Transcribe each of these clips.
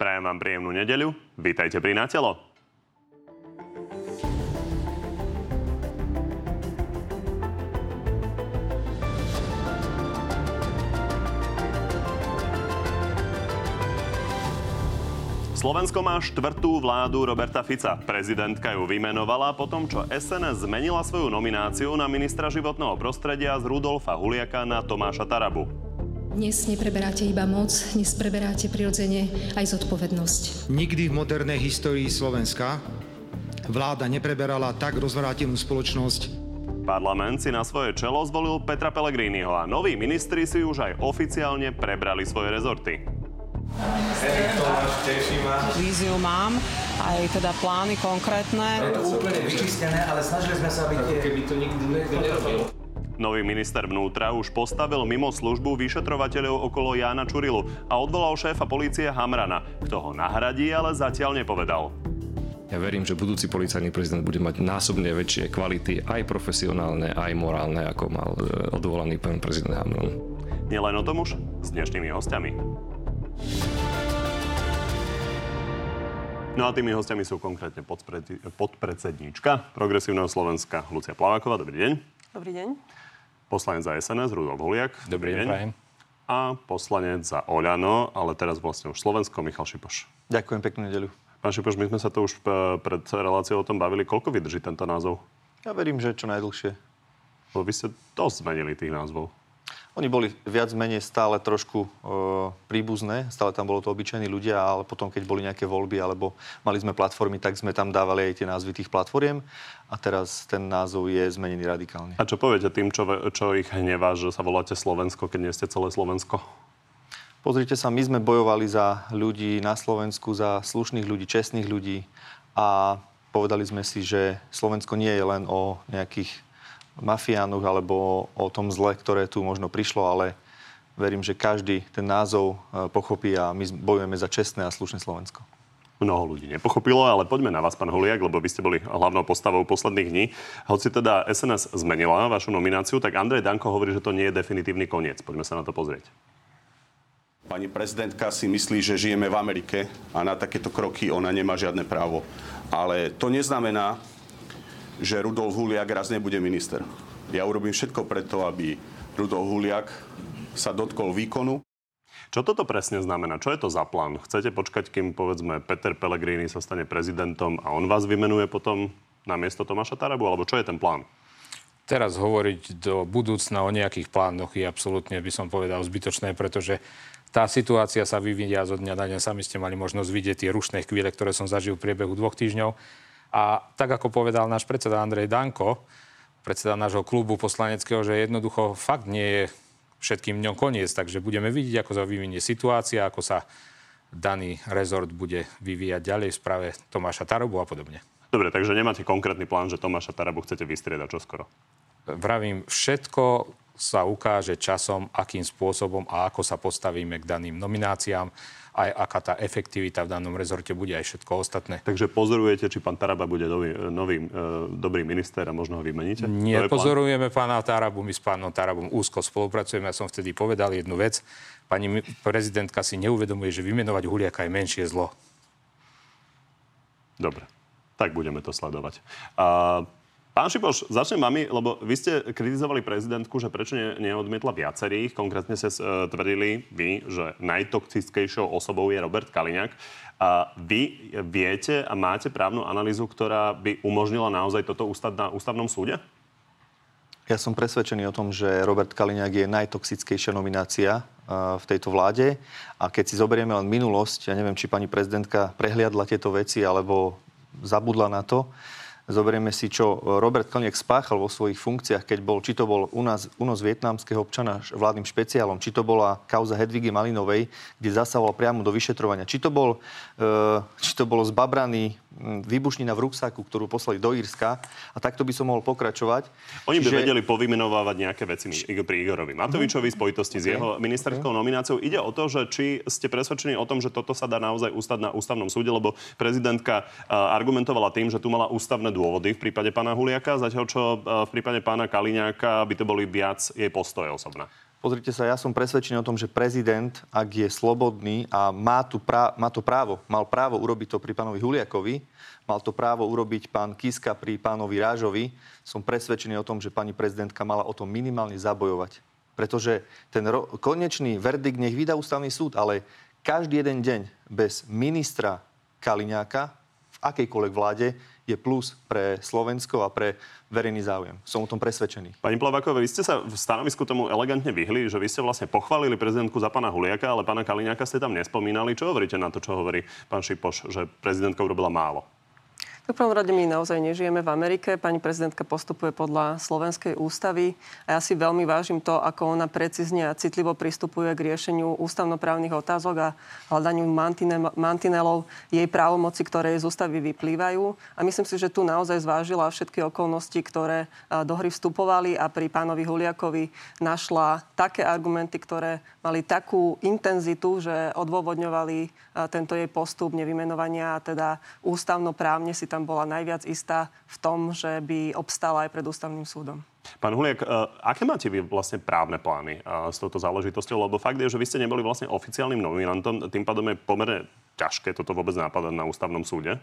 Prajem vám príjemnú nedeľu. Vítajte pri Natelo. Slovensko má štvrtú vládu Roberta Fica. Prezidentka ju vymenovala po tom, čo SNS zmenila svoju nomináciu na ministra životného prostredia z Rudolfa Huliaka na Tomáša Tarabu. Dnes nepreberáte iba moc, dnes preberáte prirodzene aj zodpovednosť. Nikdy v modernej histórii Slovenska vláda nepreberala tak rozvrátenú spoločnosť Parlament si na svoje čelo zvolil Petra Pellegriniho a noví ministri si už aj oficiálne prebrali svoje rezorty. Víziu mám, aj teda plány konkrétne. Je to úplne vyčistené, ale snažili sme sa, aby tie... Keby to nikdy nerobil. Nový minister vnútra už postavil mimo službu vyšetrovateľov okolo Jána Čurilu a odvolal šéfa polície Hamrana. Kto ho nahradí, ale zatiaľ nepovedal. Ja verím, že budúci policajný prezident bude mať násobne väčšie kvality, aj profesionálne, aj morálne, ako mal e, odvolaný pán prezident Hamran. Nielen o tom už s dnešnými hostiami. No a tými hostiami sú konkrétne podpredsedníčka Progresívneho Slovenska Lucia Plaváková. Dobrý deň. Dobrý deň. Poslanec za SNS Rudolf Huliak. Dobrý, Dobrý deň. deň. A poslanec za Oľano, ale teraz vlastne už Slovensko, Michal Šipoš. Ďakujem, peknú nedeľu. Pán Šipoš, my sme sa to už e, pred reláciou o tom bavili. Koľko vydrží tento názov? Ja verím, že čo najdlhšie. Lebo vy ste dosť zmenili tých názvov. Oni boli viac menej stále trošku e, príbuzné, stále tam bolo to obyčajní ľudia, ale potom, keď boli nejaké voľby alebo mali sme platformy, tak sme tam dávali aj tie názvy tých platformiem a teraz ten názov je zmenený radikálne. A čo poviete tým, čo, čo ich hnevá, že sa voláte Slovensko, keď nie ste celé Slovensko? Pozrite sa, my sme bojovali za ľudí na Slovensku, za slušných ľudí, čestných ľudí a povedali sme si, že Slovensko nie je len o nejakých mafiánoch alebo o tom zle, ktoré tu možno prišlo, ale verím, že každý ten názov e, pochopí a my bojujeme za čestné a slušné Slovensko. Mnoho ľudí nepochopilo, ale poďme na vás, pán Holiak, lebo vy ste boli hlavnou postavou posledných dní. Hoci teda SNS zmenila vašu nomináciu, tak Andrej Danko hovorí, že to nie je definitívny koniec. Poďme sa na to pozrieť. Pani prezidentka si myslí, že žijeme v Amerike a na takéto kroky ona nemá žiadne právo. Ale to neznamená, že Rudolf Huliak raz nebude minister. Ja urobím všetko preto, aby Rudolf Huliak sa dotkol výkonu. Čo toto presne znamená? Čo je to za plán? Chcete počkať, kým povedzme Peter Pellegrini sa stane prezidentom a on vás vymenuje potom na miesto Tomáša Tarabu? Alebo čo je ten plán? Teraz hovoriť do budúcna o nejakých plánoch je absolútne, by som povedal, zbytočné, pretože tá situácia sa vyvíja zo dňa na deň. Sami ste mali možnosť vidieť tie rušné chvíle, ktoré som zažil v priebehu dvoch týždňov. A tak, ako povedal náš predseda Andrej Danko, predseda nášho klubu poslaneckého, že jednoducho fakt nie je všetkým dňom koniec, takže budeme vidieť, ako sa vyvinie situácia, ako sa daný rezort bude vyvíjať ďalej v správe Tomáša Tarobu a podobne. Dobre, takže nemáte konkrétny plán, že Tomáša Tarabu chcete vystriedať čoskoro? Vravím, všetko sa ukáže časom, akým spôsobom a ako sa postavíme k daným nomináciám aj aká tá efektivita v danom rezorte bude aj všetko ostatné. Takže pozorujete, či pán Taraba bude nový, nový e, dobrý minister a možno ho vymeníte? Nie, pozorujeme pána Tarabu, my s pánom Tarabom úzko spolupracujeme. Ja som vtedy povedal jednu vec. Pani prezidentka si neuvedomuje, že vymenovať Huliaka je menšie zlo. Dobre, tak budeme to sledovať. A Pán Šipoš, začnem vami, lebo vy ste kritizovali prezidentku, že prečo ne, neodmietla viacerých. Konkrétne ste uh, tvrdili vy, že najtoxickejšou osobou je Robert Kaliňák. A vy viete a máte právnu analýzu, ktorá by umožnila naozaj toto ústať na ústavnom súde? Ja som presvedčený o tom, že Robert Kaliňák je najtoxickejšia nominácia uh, v tejto vláde. A keď si zoberieme len minulosť, ja neviem, či pani prezidentka prehliadla tieto veci alebo zabudla na to, Zoberieme si, čo Robert Kalniek spáchal vo svojich funkciách, keď bol, či to bol u nás únos vietnamského občana vládnym špeciálom, či to bola kauza Hedvigy Malinovej, kde zasahoval priamo do vyšetrovania, či to, bol, e, či to bolo zbabraný výbušnina v ruksaku, ktorú poslali do Írska a takto by som mohol pokračovať. Oni by Čiže... vedeli povymenovávať nejaké veci pri Igorovi Matovičovi v spojitosti okay. s jeho ministerskou nomináciou. Ide o to, že či ste presvedčení o tom, že toto sa dá naozaj ustať na ústavnom súde, lebo prezidentka argumentovala tým, že tu mala ústavné dôvody v prípade pána Huliaka, zatiaľ čo v prípade pána Kaliňáka by to boli viac jej postoje osobná. Pozrite sa, ja som presvedčený o tom, že prezident, ak je slobodný a má, tu prá- má to právo, mal právo urobiť to pri pánovi Huliakovi, mal to právo urobiť pán Kiska pri pánovi Rážovi, som presvedčený o tom, že pani prezidentka mala o tom minimálne zabojovať. Pretože ten ro- konečný verdikt nech vydá ústavný súd, ale každý jeden deň bez ministra Kaliňáka v akejkoľvek vláde je plus pre Slovensko a pre verejný záujem. Som o tom presvedčený. Pani Plaváková, vy ste sa v stanovisku tomu elegantne vyhli, že vy ste vlastne pochválili prezidentku za pána Huliaka, ale pána Kaliňáka ste tam nespomínali. Čo hovoríte na to, čo hovorí pán Šipoš, že prezidentka urobila málo? V prvom rade my naozaj nežijeme v Amerike. Pani prezidentka postupuje podľa slovenskej ústavy a ja si veľmi vážim to, ako ona precízne a citlivo pristupuje k riešeniu ústavnoprávnych otázok a hľadaniu mantinelov jej právomoci, ktoré z ústavy vyplývajú. A myslím si, že tu naozaj zvážila všetky okolnosti, ktoré do hry vstupovali a pri pánovi Huliakovi našla také argumenty, ktoré mali takú intenzitu, že odôvodňovali tento jej postup nevymenovania a teda ústavnoprávne si tam bola najviac istá v tom, že by obstala aj pred ústavným súdom. Pán Huliak, uh, aké máte vy vlastne právne plány uh, s touto záležitosťou? Lebo fakt je, že vy ste neboli vlastne oficiálnym nominantom, tým pádom je pomerne ťažké toto vôbec napadať na ústavnom súde.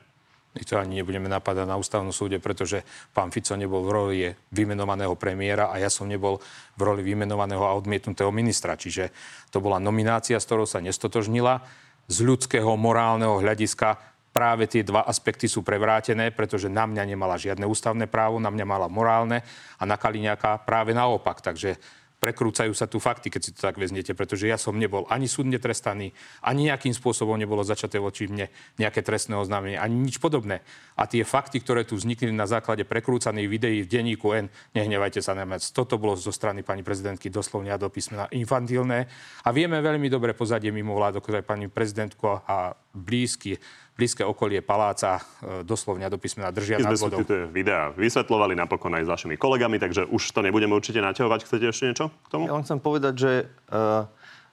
My to ani nebudeme napadať na ústavnom súde, pretože pán Fico nebol v roli vymenovaného premiéra a ja som nebol v roli vymenovaného a odmietnutého ministra. Čiže to bola nominácia, s ktorou sa nestotožnila. Z ľudského, morálneho hľadiska práve tie dva aspekty sú prevrátené, pretože na mňa nemala žiadne ústavné právo, na mňa mala morálne a na Kaliňáka práve naopak. Takže prekrúcajú sa tu fakty, keď si to tak vezniete, pretože ja som nebol ani súdne trestaný, ani nejakým spôsobom nebolo začaté voči mne nejaké trestné oznámenie, ani nič podobné. A tie fakty, ktoré tu vznikli na základe prekrúcaných videí v denníku N, nehnevajte sa na. Toto bolo zo strany pani prezidentky doslovne a do písmena infantilné. A vieme veľmi dobre pozadie mimo vládok, ktoré pani prezidentko a blízky blízke okolie paláca e, doslovne do písmena držia nad vodou. tieto videá vysvetlovali napokon aj s vašimi kolegami, takže už to nebudeme určite naťahovať. Chcete ešte niečo k tomu? Ja len chcem povedať, že uh,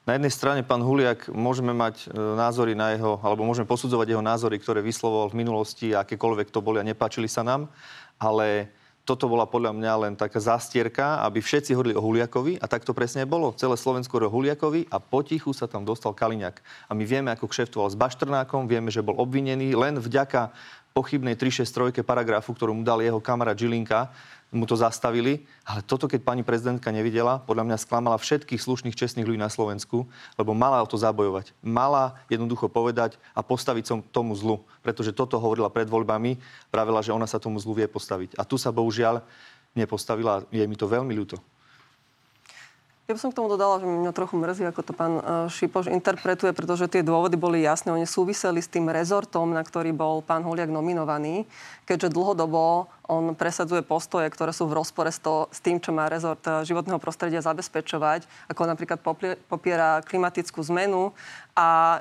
na jednej strane pán Huliak môžeme mať uh, názory na jeho, alebo môžeme posudzovať jeho názory, ktoré vyslovoval v minulosti, akékoľvek to boli a nepáčili sa nám, ale toto bola podľa mňa len taká zastierka, aby všetci hovorili o Huliakovi a tak to presne bolo. Celé Slovensko o Huliakovi a potichu sa tam dostal Kaliňák. A my vieme, ako kšeftoval s Baštrnákom, vieme, že bol obvinený len vďaka pochybnej 363 paragrafu, ktorú mu dal jeho kamarát Žilinka, mu to zastavili. Ale toto, keď pani prezidentka nevidela, podľa mňa sklamala všetkých slušných, čestných ľudí na Slovensku, lebo mala o to zabojovať. Mala jednoducho povedať a postaviť som tomu zlu. Pretože toto hovorila pred voľbami, pravila, že ona sa tomu zlu vie postaviť. A tu sa bohužiaľ nepostavila. Je mi to veľmi ľúto. Ja by som k tomu dodala, že mňa trochu mrzí, ako to pán e, Šipoš interpretuje, pretože tie dôvody boli jasné. Oni súviseli s tým rezortom, na ktorý bol pán Holiak nominovaný, keďže dlhodobo on presadzuje postoje, ktoré sú v rozpore s, to, s tým, čo má rezort e, životného prostredia zabezpečovať, ako napríklad popiera klimatickú zmenu a e,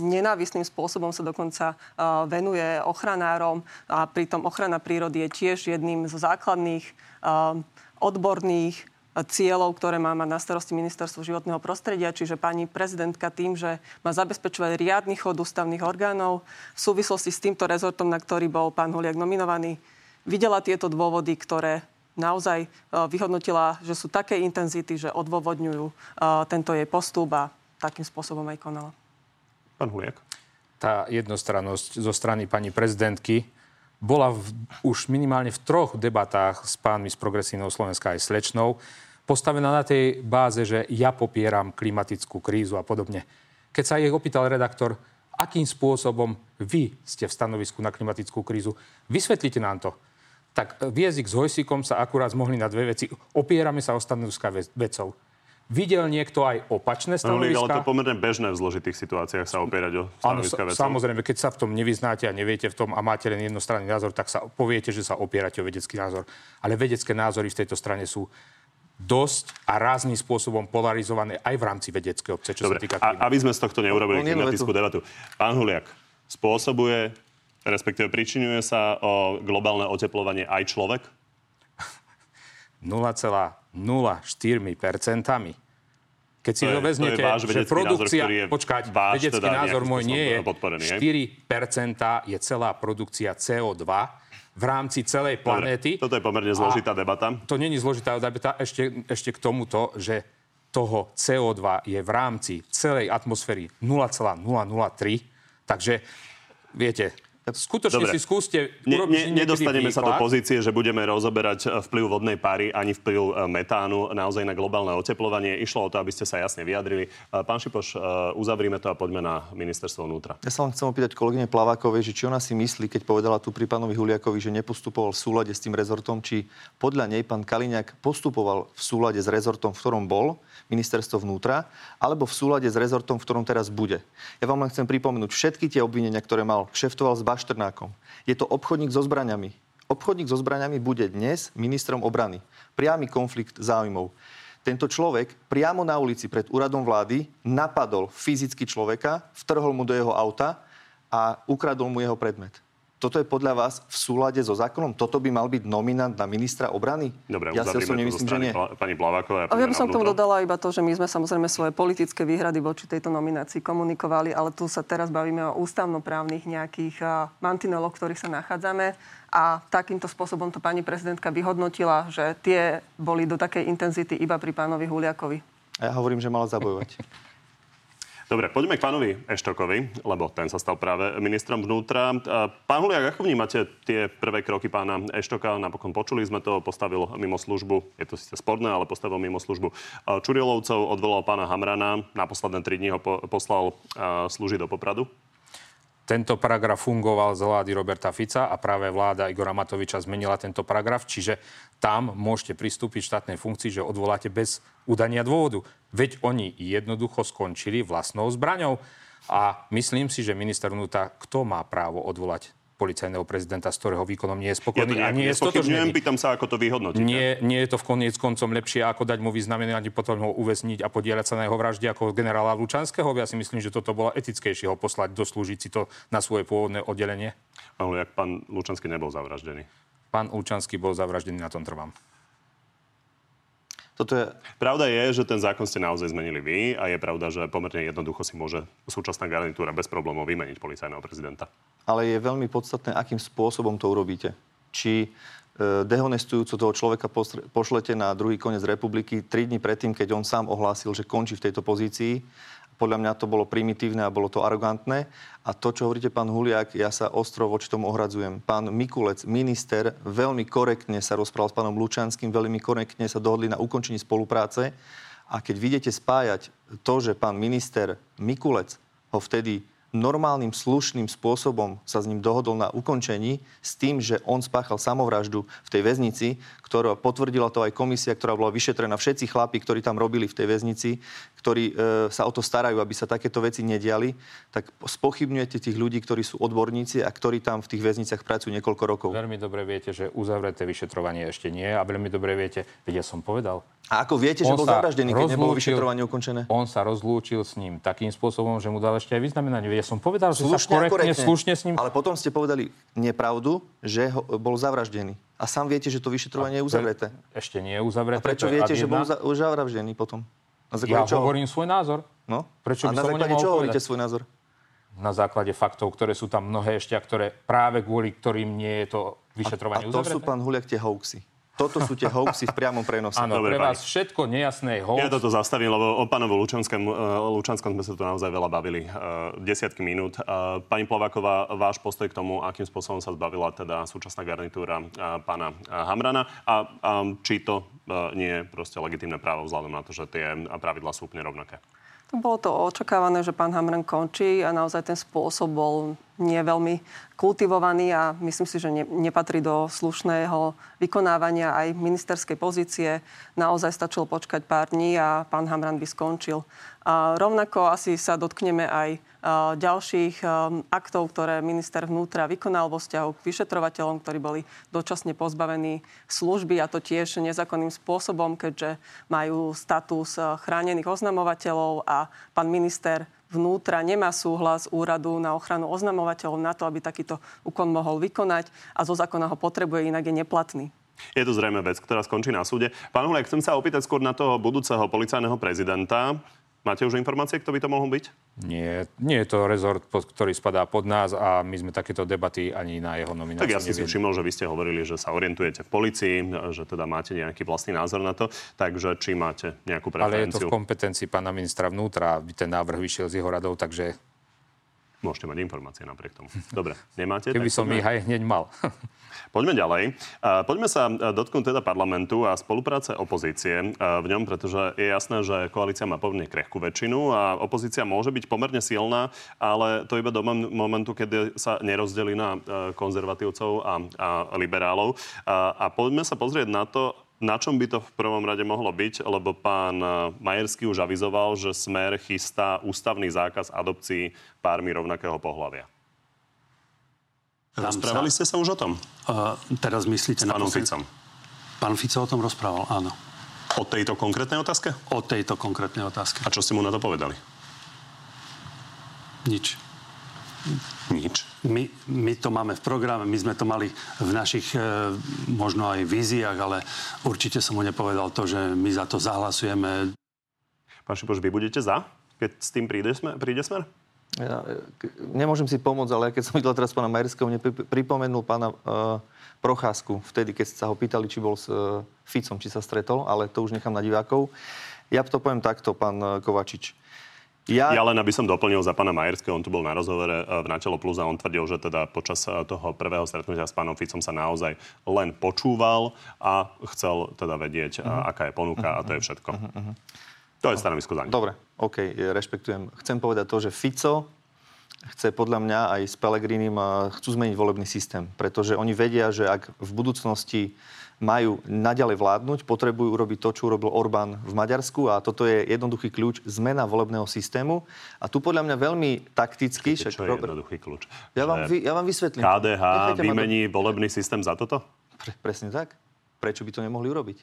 nenávisným spôsobom sa dokonca e, venuje ochranárom a pritom ochrana prírody je tiež jedným z základných e, odborných cieľov, ktoré má mať na starosti ministerstvo životného prostredia, čiže pani prezidentka tým, že má zabezpečovať riadny chod ústavných orgánov v súvislosti s týmto rezortom, na ktorý bol pán Huliak nominovaný, videla tieto dôvody, ktoré naozaj e, vyhodnotila, že sú také intenzity, že odôvodňujú e, tento jej postup a takým spôsobom aj konala. Pán Huliak. Tá jednostrannosť zo strany pani prezidentky bola v, už minimálne v troch debatách s pánmi z Progresívneho Slovenska aj Slečnou postavená na tej báze, že ja popieram klimatickú krízu a podobne. Keď sa ich opýtal redaktor, akým spôsobom vy ste v stanovisku na klimatickú krízu, vysvetlite nám to. Tak Viezik s Hojsikom sa akurát zmohli na dve veci. Opierame sa o stanoviska vedcov. Videl niekto aj opačné stanoviska? ale to pomerne bežné v zložitých situáciách sa opierať o stanoviska vedcov. Samozrejme, keď sa v tom nevyznáte a neviete v tom a máte len jednostranný názor, tak sa poviete, že sa opierate o vedecký názor. Ale vedecké názory v tejto strane sú dosť a rázným spôsobom polarizované aj v rámci vedeckej obce, čo Dobre, sa týka a, aby sme z tohto neurobili klimatickú debatu. Pán Huliak, spôsobuje, respektíve pričinuje sa o globálne oteplovanie aj človek? 0,04%. Keď si to, vezmete, že produkcia, názor, počkať, vedecký teda názor môj nie je, 4% je celá produkcia CO2, v rámci celej planéty. Toto je pomerne zložitá debata. To není zložitá debata. Ešte, ešte k tomuto, že toho CO2 je v rámci celej atmosféry 0,003. Takže viete, Skutočne Dobre. si skúste urobiť ne, ne, Nedostaneme sa do pozície, že budeme rozoberať eh, vplyv vodnej páry ani vplyv eh, metánu naozaj na globálne oteplovanie. Išlo o to, aby ste sa jasne vyjadrili. Eh, pán Šipoš, uzavrime to a poďme na ministerstvo vnútra. Ja sa len chcem opýtať kolegyne Plavákovej, že či ona si myslí, keď povedala tu pri pánovi Huliakovi, že nepostupoval v súlade s tým rezortom, či podľa nej pán Kaliňák postupoval v súlade s rezortom, v ktorom bol, ministerstvo vnútra, alebo v súlade s rezortom, v ktorom teraz bude. Ja vám len chcem pripomenúť všetky tie obvinenia, ktoré mal. Kšeftoval s Bašternákom. Je to obchodník so zbraniami. Obchodník so zbraniami bude dnes ministrom obrany. Priamy konflikt záujmov. Tento človek priamo na ulici pred úradom vlády napadol fyzicky človeka, vtrhol mu do jeho auta a ukradol mu jeho predmet. Toto je podľa vás v súlade so zákonom? Toto by mal byť nominant na ministra obrany? Dobre, ja si osobne myslím, že nie. Pani Blaváková. Ja, ja by som k tomu dodala iba to, že my sme samozrejme svoje politické výhrady voči tejto nominácii komunikovali, ale tu sa teraz bavíme o ústavnoprávnych nejakých mantineloch, ktorých sa nachádzame. A takýmto spôsobom to pani prezidentka vyhodnotila, že tie boli do takej intenzity iba pri pánovi Huliakovi. A ja hovorím, že mala zabojovať. Dobre, poďme k pánovi Eštokovi, lebo ten sa stal práve ministrom vnútra. Pán Huliak, ako vnímate tie prvé kroky pána Eštoka? Napokon počuli sme to, postavil mimo službu, je to síce sporné, ale postavil mimo službu Čurielovcov, odvolal pána Hamrana, na posledné tri dní ho poslal slúžiť do Popradu. Tento paragraf fungoval z vlády Roberta Fica a práve vláda Igora Matoviča zmenila tento paragraf, čiže tam môžete pristúpiť štátnej funkcii, že odvoláte bez udania dôvodu. Veď oni jednoducho skončili vlastnou zbraňou. A myslím si, že minister vnútra, kto má právo odvolať policajného prezidenta, z ktorého výkonom nie je spokojný. Ja to a nie je stotožnený. Pýtam sa, ako to vyhodnotíte. Nie, nie je to v koniec koncom lepšie, ako dať mu vyznamenanie potom ho uväzniť a podielať sa na jeho vražde ako generála Lučanského. Ja si myslím, že toto bolo etickejšie ho poslať doslúžiť si to na svoje pôvodné oddelenie. Ale jak pán Lučanský nebol zavraždený? Pán Lučanský bol zavraždený, na tom trvám. Toto je... Pravda je, že ten zákon ste naozaj zmenili vy a je pravda, že pomerne jednoducho si môže súčasná garnitúra bez problémov vymeniť policajného prezidenta. Ale je veľmi podstatné, akým spôsobom to urobíte. Či e, dehonestujúco toho človeka pošlete na druhý koniec republiky tri dní predtým, keď on sám ohlásil, že končí v tejto pozícii podľa mňa to bolo primitívne a bolo to arogantné. A to, čo hovoríte, pán Huliak, ja sa ostro voči tomu ohradzujem. Pán Mikulec, minister, veľmi korektne sa rozprával s pánom Lučanským, veľmi korektne sa dohodli na ukončení spolupráce. A keď vidíte spájať to, že pán minister Mikulec ho vtedy normálnym, slušným spôsobom sa s ním dohodol na ukončení s tým, že on spáchal samovraždu v tej väznici, ktorá potvrdila to aj komisia, ktorá bola vyšetrená. Všetci chlapi, ktorí tam robili v tej väznici, ktorí e, sa o to starajú, aby sa takéto veci nediali, tak spochybňujete tých ľudí, ktorí sú odborníci a ktorí tam v tých väzniciach pracujú niekoľko rokov. Veľmi dobre viete, že uzavreté vyšetrovanie ešte nie a veľmi dobre viete, veď ja som povedal, a ako viete, že bol zavraždený, keď nebolo vyšetrovanie ukončené? On sa rozlúčil s ním takým spôsobom, že mu dal ešte aj vyznamenanie. Ja som povedal, že slušne sa korektne, korektne, slušne s ním... Ale potom ste povedali nepravdu, že ho, bol zavraždený. A sám viete, že to vyšetrovanie je uzavreté. Ešte nie je uzavreté. A prečo viete, že bol zavraždený potom? Na ja čoho? hovorím svoj názor. No? Prečo a na základe čoho hovoríte svoj názor? Na základe faktov, ktoré sú tam mnohé ešte a ktoré práve kvôli ktorým nie je to vyšetrovanie a, a to uzavreté. sú, pán Huliak, tie hoaxy. Toto sú tie hoaxy v priamom prenose. Áno, pre vás pani. všetko nejasné hoax. Ja toto zastavím, lebo o pánovu Lučanskom, uh, Lučanskom sme sa tu naozaj veľa bavili. Uh, desiatky minút. Uh, pani Plaváková, váš postoj k tomu, akým spôsobom sa zbavila teda súčasná garnitúra pána Hamrana a um, či to nie je proste legitimné právo vzhľadom na to, že tie pravidla sú úplne rovnaké. Bolo to očakávané, že pán Hamran končí a naozaj ten spôsob bol nie veľmi kultivovaný a myslím si, že ne, nepatrí do slušného vykonávania aj ministerskej pozície. Naozaj stačilo počkať pár dní a pán Hamran by skončil. Rovnako asi sa dotkneme aj ďalších aktov, ktoré minister vnútra vykonal vo vzťahu k vyšetrovateľom, ktorí boli dočasne pozbavení služby a to tiež nezákonným spôsobom, keďže majú status chránených oznamovateľov a pán minister vnútra nemá súhlas úradu na ochranu oznamovateľov na to, aby takýto úkon mohol vykonať a zo zákona ho potrebuje, inak je neplatný. Je to zrejme vec, ktorá skončí na súde. Pán Hulek, chcem sa opýtať skôr na toho budúceho policajného prezidenta. Máte už informácie, kto by to mohol byť? Nie, nie je to rezort, pod, ktorý spadá pod nás a my sme takéto debaty ani na jeho nomináciu Tak ja som si všimol, že vy ste hovorili, že sa orientujete v policii, že teda máte nejaký vlastný názor na to, takže či máte nejakú Ale je to preferenciu? v kompetencii pána ministra vnútra, ten návrh vyšiel z jeho radov, takže Môžete mať informácie napriek tomu. Dobre, nemáte? keby som ich aj hneď mal. Poďme ďalej. Poďme sa e, dotknúť teda parlamentu a spolupráce opozície e, v ňom, pretože je jasné, že koalícia má pomerne krehkú väčšinu a opozícia môže byť pomerne silná, ale to iba do mom- momentu, kedy sa nerozdelí na e, konzervatívcov a, a liberálov. A, a poďme sa pozrieť na to, na čom by to v prvom rade mohlo byť, lebo pán e, Majerský už avizoval, že Smer chystá ústavný zákaz adopcií pármi rovnakého pohľavia. Rozprávali ste sa už o tom? Uh, teraz myslíte S pánom posled- Ficom. Pán Fico o tom rozprával, áno. O tejto konkrétnej otázke? O tejto konkrétnej otázke. A čo ste mu na to povedali? Nič. Nič. My, my to máme v programe, my sme to mali v našich e, možno aj víziách, ale určite som mu nepovedal to, že my za to zahlasujeme. Pán Šipoš, vy budete za, keď s tým príde, smer, príde smer? Ja, e, k- nemôžem si pomôcť, ale keď som videl teraz pána Majerského, mne pri- pripomenul pána uh, Procházku, vtedy, keď sa ho pýtali, či bol s uh, Ficom, či sa stretol, ale to už nechám na divákov. Ja to poviem takto, pán uh, Kovačič. Ja, Ja len aby som doplnil za pána Majerského, on tu bol na rozhovore e, v Natelo Plus a on tvrdil, že teda počas e, toho prvého stretnutia s pánom Ficom sa naozaj len počúval a chcel teda vedieť, uh-huh. aká je ponuka a to je všetko. Uh-huh. To je stanovisko za ním. Dobre, OK, rešpektujem. Chcem povedať to, že Fico chce podľa mňa aj s Pelegrinim chcú zmeniť volebný systém, pretože oni vedia, že ak v budúcnosti majú naďalej vládnuť, potrebujú urobiť to, čo urobil Orbán v Maďarsku a toto je jednoduchý kľúč, zmena volebného systému. A tu podľa mňa veľmi takticky... Čo je jednoduchý kľúč? Ja vám, vy, ja vám vysvetlím. KDH Nechajte ma vymení volebný systém za toto? Pre, presne tak. Prečo by to nemohli urobiť?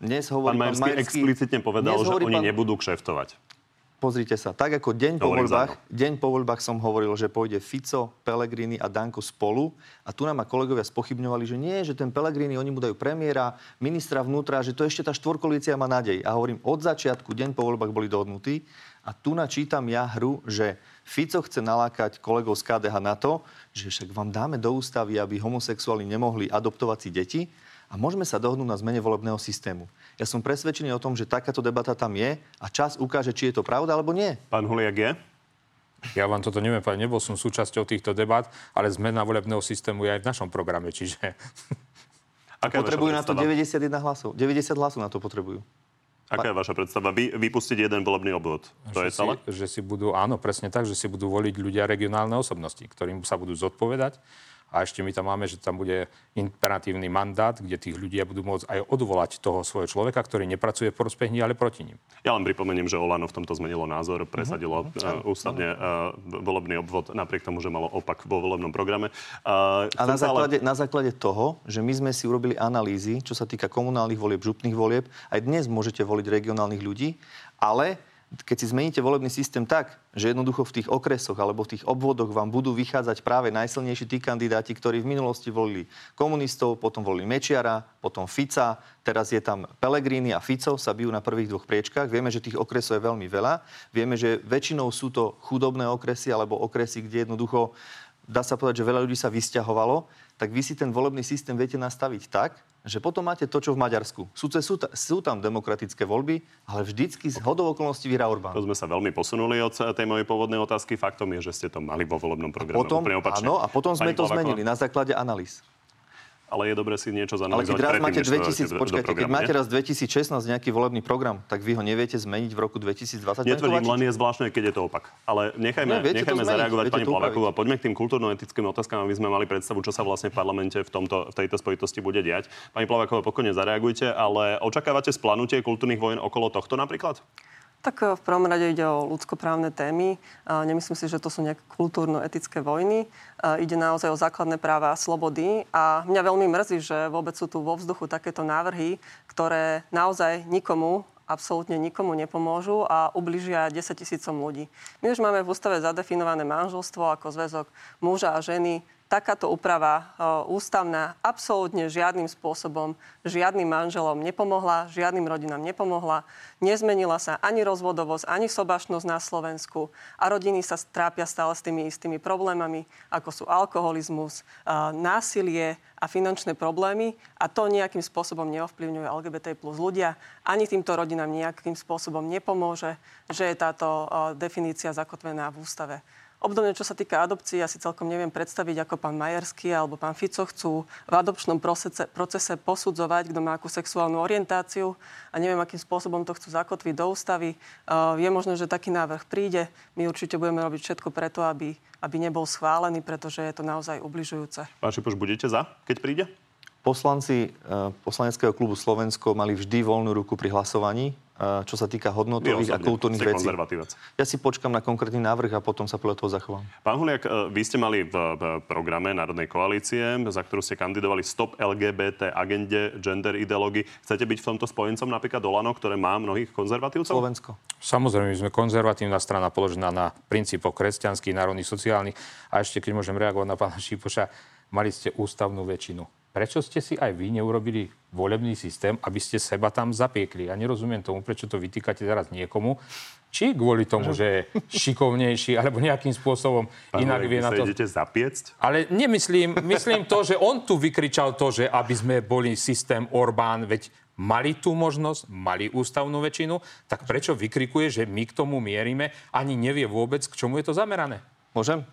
Dnes Pán hovorí Majerský explicitne povedal, že hovorí oni pán- nebudú kšeftovať. Pozrite sa, tak ako deň po, voľbách, deň po voľbách som hovoril, že pôjde Fico, Pellegrini a Danko spolu. A tu nám ma kolegovia spochybňovali, že nie, že ten Pellegrini, oni mu dajú premiéra, ministra vnútra, že to ešte tá štvorkolícia má nádej. A hovorím, od začiatku, deň po voľbách boli dohodnutí. A tu načítam ja hru, že Fico chce nalákať kolegov z KDH na to, že však vám dáme do ústavy, aby homosexuáli nemohli adoptovať si deti a môžeme sa dohodnúť na zmene volebného systému. Ja som presvedčený o tom, že takáto debata tam je a čas ukáže, či je to pravda alebo nie. Pán Huliak je? Ja vám toto neviem povedať, nebol som súčasťou týchto debat, ale zmena volebného systému je aj v našom programe, čiže... Aká je Potrebujú na to predstava? 91 hlasov. 90 hlasov na to potrebujú. Aká je vaša predstava? Vy, vypustiť jeden volebný obvod. To je že, celé? si, že si budú, áno, presne tak, že si budú voliť ľudia regionálne osobnosti, ktorým sa budú zodpovedať. A ešte my tam máme, že tam bude imperatívny mandát, kde tých ľudia budú môcť aj odvolať toho svojho človeka, ktorý nepracuje v prospech ale proti nim. Ja len pripomeniem, že Olano v tomto zmenilo názor, presadilo uh, ústavne uh, volebný obvod, napriek tomu, že malo opak vo volebnom programe. Uh, A na základe, na základe toho, že my sme si urobili analýzy, čo sa týka komunálnych volieb, župných volieb, aj dnes môžete voliť regionálnych ľudí, ale keď si zmeníte volebný systém tak, že jednoducho v tých okresoch alebo v tých obvodoch vám budú vychádzať práve najsilnejší tí kandidáti, ktorí v minulosti volili komunistov, potom volili Mečiara, potom Fica, teraz je tam Pellegrini a Fico sa bijú na prvých dvoch priečkách. Vieme, že tých okresov je veľmi veľa. Vieme, že väčšinou sú to chudobné okresy alebo okresy, kde jednoducho dá sa povedať, že veľa ľudí sa vysťahovalo, tak vy si ten volebný systém viete nastaviť tak, že potom máte to, čo v Maďarsku. Sú, sú, sú tam demokratické voľby, ale vždycky z hodou okolností vyrá Orbán. To sme sa veľmi posunuli od tej mojej pôvodnej otázky. Faktom je, že ste to mali vo volebnom programe Potom, úplne opačne. áno, a potom sme Pani to Plaváková? zmenili na základe analýz. Ale je dobre si niečo Ale zanalizovať keď raz predtým, máte než to dáte 2000, do- do počkajte, keď máte raz 2016 nejaký volebný program, tak vy ho neviete zmeniť v roku 2020. pán Netvrdím, len je zvláštne, keď je to opak. Ale Ne, nechajme, to nechajme zmeniť, zareagovať pani to Plavakovú a poďme k tým kultúrno-etickým otázkam, aby sme mali predstavu, čo sa vlastne v parlamente v, tomto, v tejto spojitosti bude diať. Pani Plavaková, pokojne zareagujte, ale očakávate splanutie kultúrnych vojen okolo tohto napríklad? Tak e, v prvom rade ide o ľudskoprávne témy. Nemyslím si, že to sú nejaké kultúrno-etické vojny. A Ide naozaj o základné práva a slobody. A mňa veľmi mrzí, že vôbec sú tu vo vzduchu takéto návrhy, ktoré naozaj nikomu absolútne nikomu nepomôžu a ubližia 10 tisícom ľudí. My už máme v ústave zadefinované manželstvo ako zväzok muža a ženy takáto úprava ústavná absolútne žiadnym spôsobom žiadnym manželom nepomohla, žiadnym rodinám nepomohla. Nezmenila sa ani rozvodovosť, ani sobašnosť na Slovensku a rodiny sa trápia stále s tými istými problémami, ako sú alkoholizmus, násilie a finančné problémy a to nejakým spôsobom neovplyvňuje LGBT plus ľudia. Ani týmto rodinám nejakým spôsobom nepomôže, že je táto definícia zakotvená v ústave. Obdobne, čo sa týka adopcií, ja si celkom neviem predstaviť, ako pán Majerský alebo pán Fico chcú v adopčnom procese, procese posudzovať, kto má akú sexuálnu orientáciu a neviem, akým spôsobom to chcú zakotviť do ústavy. Je možné, že taký návrh príde. My určite budeme robiť všetko preto, aby, aby nebol schválený, pretože je to naozaj ubližujúce. Pán Šipoš, budete za, keď príde? Poslanci uh, poslaneckého klubu Slovensko mali vždy voľnú ruku pri hlasovaní čo sa týka hodnotových a kultúrnych vecí. Ja si počkam na konkrétny návrh a potom sa podľa toho zachovám. Pán Huliak, e, vy ste mali v programe Národnej koalície, za ktorú ste kandidovali Stop LGBT agende gender ideológii. Chcete byť v tomto spojencom napríklad Olano, ktoré má mnohých konzervatívcov? Slovensko. Samozrejme, my sme konzervatívna strana položená na princípoch kresťanských, národných, sociálnych. A ešte, keď môžem reagovať na pána Šípoša, mali ste ústavnú väčšinu prečo ste si aj vy neurobili volebný systém, aby ste seba tam zapiekli? Ja nerozumiem tomu, prečo to vytýkate teraz niekomu. Či kvôli tomu, že je šikovnejší, alebo nejakým spôsobom Pán inak vie na to... idete zapiecť? Ale nemyslím, myslím to, že on tu vykričal to, že aby sme boli systém Orbán, veď mali tú možnosť, mali ústavnú väčšinu, tak prečo vykrikuje, že my k tomu mierime, ani nevie vôbec, k čomu je to zamerané? Môžem?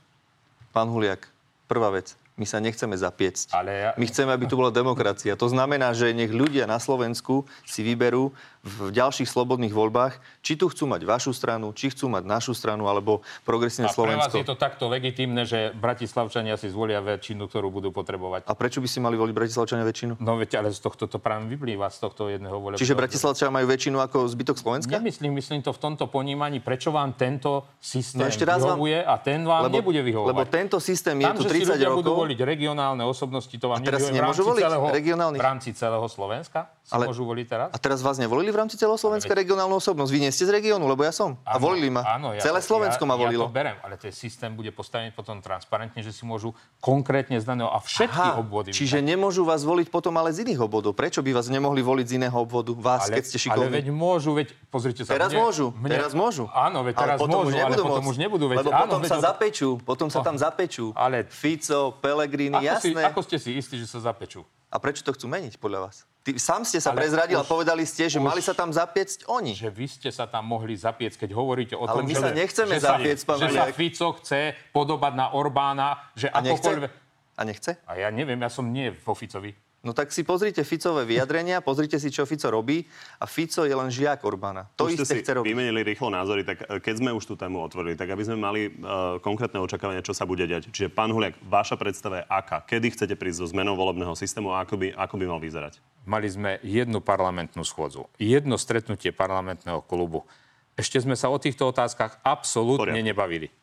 Pán Huliak, prvá vec. My sa nechceme zapiecť. Ale ja... My chceme, aby tu bola demokracia. To znamená, že nech ľudia na Slovensku si vyberú v ďalších slobodných voľbách, či tu chcú mať vašu stranu, či chcú mať našu stranu, alebo progresívne Slovensko. A pre vás je to takto legitímne, že Bratislavčania si zvolia väčšinu, ktorú budú potrebovať. A prečo by si mali voliť Bratislavčania väčšinu? No veď, ale z tohto to práve vyplýva z tohto jedného volebného. Čiže Bratislavčania majú väčšinu ako zbytok Slovenska? Nemyslím, myslím to v tomto ponímaní, prečo vám tento systém no ešte raz vyhovuje vám... a ten vám lebo, nebude vyhovovať. Lebo tento systém je Tam, tu 30 rokov. budú voliť regionálne osobnosti, to vám a teraz nemôžu voliť celého, regionálnych? v rámci celého Slovenska? Si ale, môžu voliť teraz? A teraz vás nevolili v rámci celého Slovenska veď... regionálnu osobnosť? Vy nie ste z regiónu, lebo ja som. Áno, a volili ma. Áno, ja Celé Slovensko ja, ma volilo. Ja to berem, ale ten systém bude postavený potom transparentne, že si môžu konkrétne z daného a všetky Aha, obvody. Čiže vybrať. nemôžu vás voliť potom ale z iných obvodov. Prečo by vás nemohli voliť z iného obvodu? Vás, ale, keď ste šikovní. Ale veď môžu, veď pozrite sa. Teraz mne, môžu, mne, teraz môžu. Áno, veď teraz ale potom môžu, ale potom môcť. už nebudú. Veď, lebo áno, potom veď, sa zapečú, potom sa tam zapečú. Ale Fico, Pelegrini, jasné. Ako ste si istí, že sa zapečú? A prečo to chcú meniť podľa vás? Ty, sám ste sa ale prezradil a povedali ste, že už, mali sa tam zapiecť oni. Že vy ste sa tam mohli zapiecť, keď hovoríte o ale tom, my že, sa nechceme že zapiecť, sa, Že sa Fico chce podobať na Orbána, že a akokoľvek... A nechce? A ja neviem, ja som nie vo Ficovi. No tak si pozrite Ficové vyjadrenia, pozrite si, čo Fico robí a Fico je len žiak Orbána. To už isté si chce robiť. vymenili rýchlo názory, tak e, keď sme už tú tému otvorili, tak aby sme mali uh, konkrétne očakávania, čo sa bude diať. Čiže pán Huliak, vaša predstava je aká? Kedy chcete prísť so zmenou volebného systému a ako by, ako by mal vyzerať? Mali sme jednu parlamentnú schôdzu, jedno stretnutie parlamentného klubu. Ešte sme sa o týchto otázkach absolútne nebavili.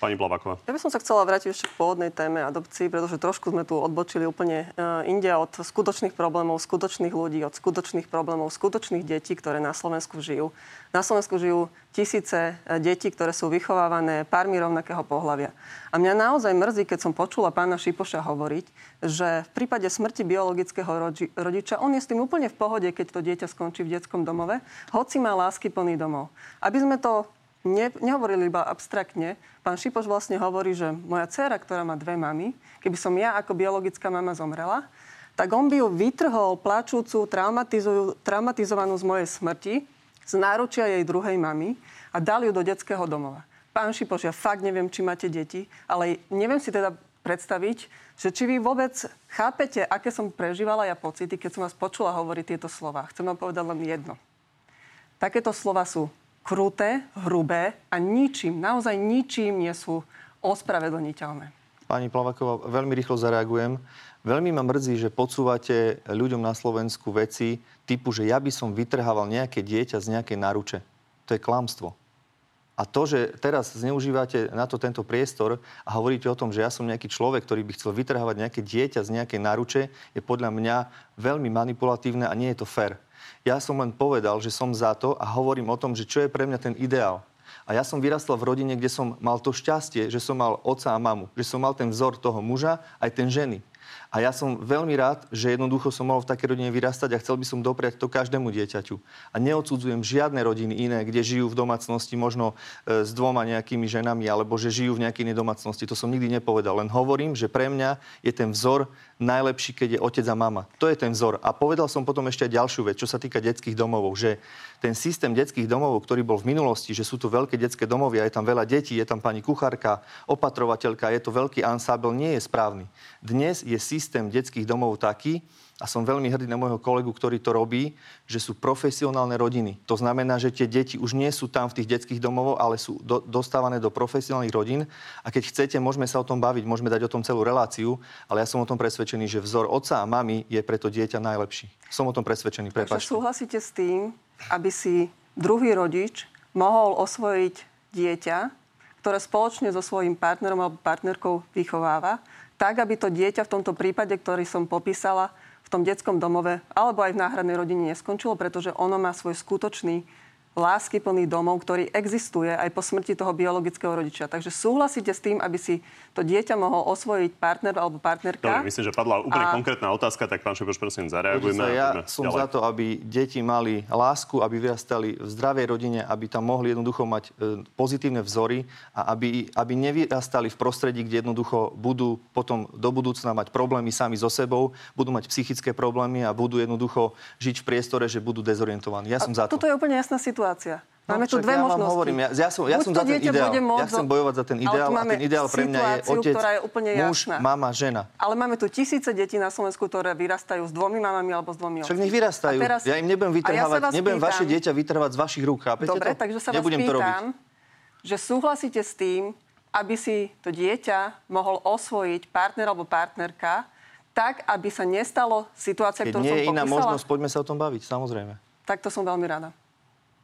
Pani Plavaková. Ja by som sa chcela vrátiť ešte k pôvodnej téme adopcií, pretože trošku sme tu odbočili úplne uh, inde od skutočných problémov, skutočných ľudí, od skutočných problémov, skutočných detí, ktoré na Slovensku žijú. Na Slovensku žijú tisíce e, detí, ktoré sú vychovávané pármi rovnakého pohľavia. A mňa naozaj mrzí, keď som počula pána Šipoša hovoriť, že v prípade smrti biologického rodi- rodiča on je s tým úplne v pohode, keď to dieťa skončí v detskom domove, hoci má lásky plný domov. Aby sme to ne, nehovorili iba abstraktne. Pán Šipoš vlastne hovorí, že moja dcéra, ktorá má dve mamy, keby som ja ako biologická mama zomrela, tak on by ju vytrhol plačúcu, traumatizovanú z mojej smrti, z náručia jej druhej mamy a dal ju do detského domova. Pán Šipoš, ja fakt neviem, či máte deti, ale neviem si teda predstaviť, že či vy vôbec chápete, aké som prežívala ja pocity, keď som vás počula hovoriť tieto slova. Chcem vám povedať len jedno. Takéto slova sú kruté, hrubé a ničím, naozaj ničím nie sú ospravedlniteľné. Pani Plavaková, veľmi rýchlo zareagujem. Veľmi ma mrzí, že podsúvate ľuďom na Slovensku veci typu, že ja by som vytrhával nejaké dieťa z nejakej náruče. To je klamstvo. A to, že teraz zneužívate na to tento priestor a hovoríte o tom, že ja som nejaký človek, ktorý by chcel vytrhávať nejaké dieťa z nejakej náruče, je podľa mňa veľmi manipulatívne a nie je to fér. Ja som len povedal, že som za to a hovorím o tom, že čo je pre mňa ten ideál. A ja som vyrastal v rodine, kde som mal to šťastie, že som mal otca a mamu, že som mal ten vzor toho muža aj ten ženy. A ja som veľmi rád, že jednoducho som mohol v takej rodine vyrastať a chcel by som dopriať to každému dieťaťu. A neodsudzujem žiadne rodiny iné, kde žijú v domácnosti možno e, s dvoma nejakými ženami alebo že žijú v nejakej inej domácnosti. To som nikdy nepovedal. Len hovorím, že pre mňa je ten vzor najlepší, keď je otec a mama. To je ten vzor. A povedal som potom ešte aj ďalšiu vec, čo sa týka detských domov, že ten systém detských domov, ktorý bol v minulosti, že sú tu veľké detské domovy a je tam veľa detí, je tam pani kuchárka, opatrovateľka, je to veľký ansábel, nie je správny. Dnes je systém detských domov taký, a som veľmi hrdý na môjho kolegu, ktorý to robí, že sú profesionálne rodiny. To znamená, že tie deti už nie sú tam v tých detských domovoch, ale sú do, dostávané do profesionálnych rodín. A keď chcete, môžeme sa o tom baviť, môžeme dať o tom celú reláciu, ale ja som o tom presvedčený, že vzor otca a mamy je pre to dieťa najlepší. Som o tom presvedčený, prepáčte. Takže súhlasíte s tým, aby si druhý rodič mohol osvojiť dieťa, ktoré spoločne so svojím partnerom alebo partnerkou vychováva, tak, aby to dieťa v tomto prípade, ktorý som popísala, v tom detskom domove alebo aj v náhradnej rodine neskončilo, pretože ono má svoj skutočný láskyplný domov, ktorý existuje aj po smrti toho biologického rodiča. Takže súhlasíte s tým, aby si to dieťa mohol osvojiť partner alebo partnerka? Dobre, myslím, že padla úplne a... konkrétna otázka, tak pán Šepoš, prosím, zareagujme. Sa, ja som ďalej. za to, aby deti mali lásku, aby vyrastali v zdravej rodine, aby tam mohli jednoducho mať e, pozitívne vzory a aby, aby nevyrastali v prostredí, kde jednoducho budú potom do budúcna mať problémy sami so sebou, budú mať psychické problémy a budú jednoducho žiť v priestore, že budú dezorientovaní. Ja som a za to. Toto je úplne jasná situácia situácia. No, Máme no, tu dve ja možnosti. Hovorím, ja, ja som, ja som za ten ideál. Ja chcem bojovať za ten ideál a ten ideál pre mňa je otec, ktorá je úplne muž, jasná. mama, žena. Ale máme tu tisíce detí na Slovensku, ktoré vyrastajú s dvomi mamami alebo s dvomi Však nech vyrastajú. Teraz... Ja im nebudem vytrhávať, ja nebudem pýtam, vaše dieťa vytrhávať z vašich rúk, chápete Dobre, to? takže sa vás Nebudem pýtam, že súhlasíte s tým, aby si to dieťa mohol osvojiť partner alebo partnerka, tak, aby sa nestalo situácia, ktorú som popísala? nie je iná možnosť, poďme sa o tom baviť, samozrejme. Tak to som veľmi rada.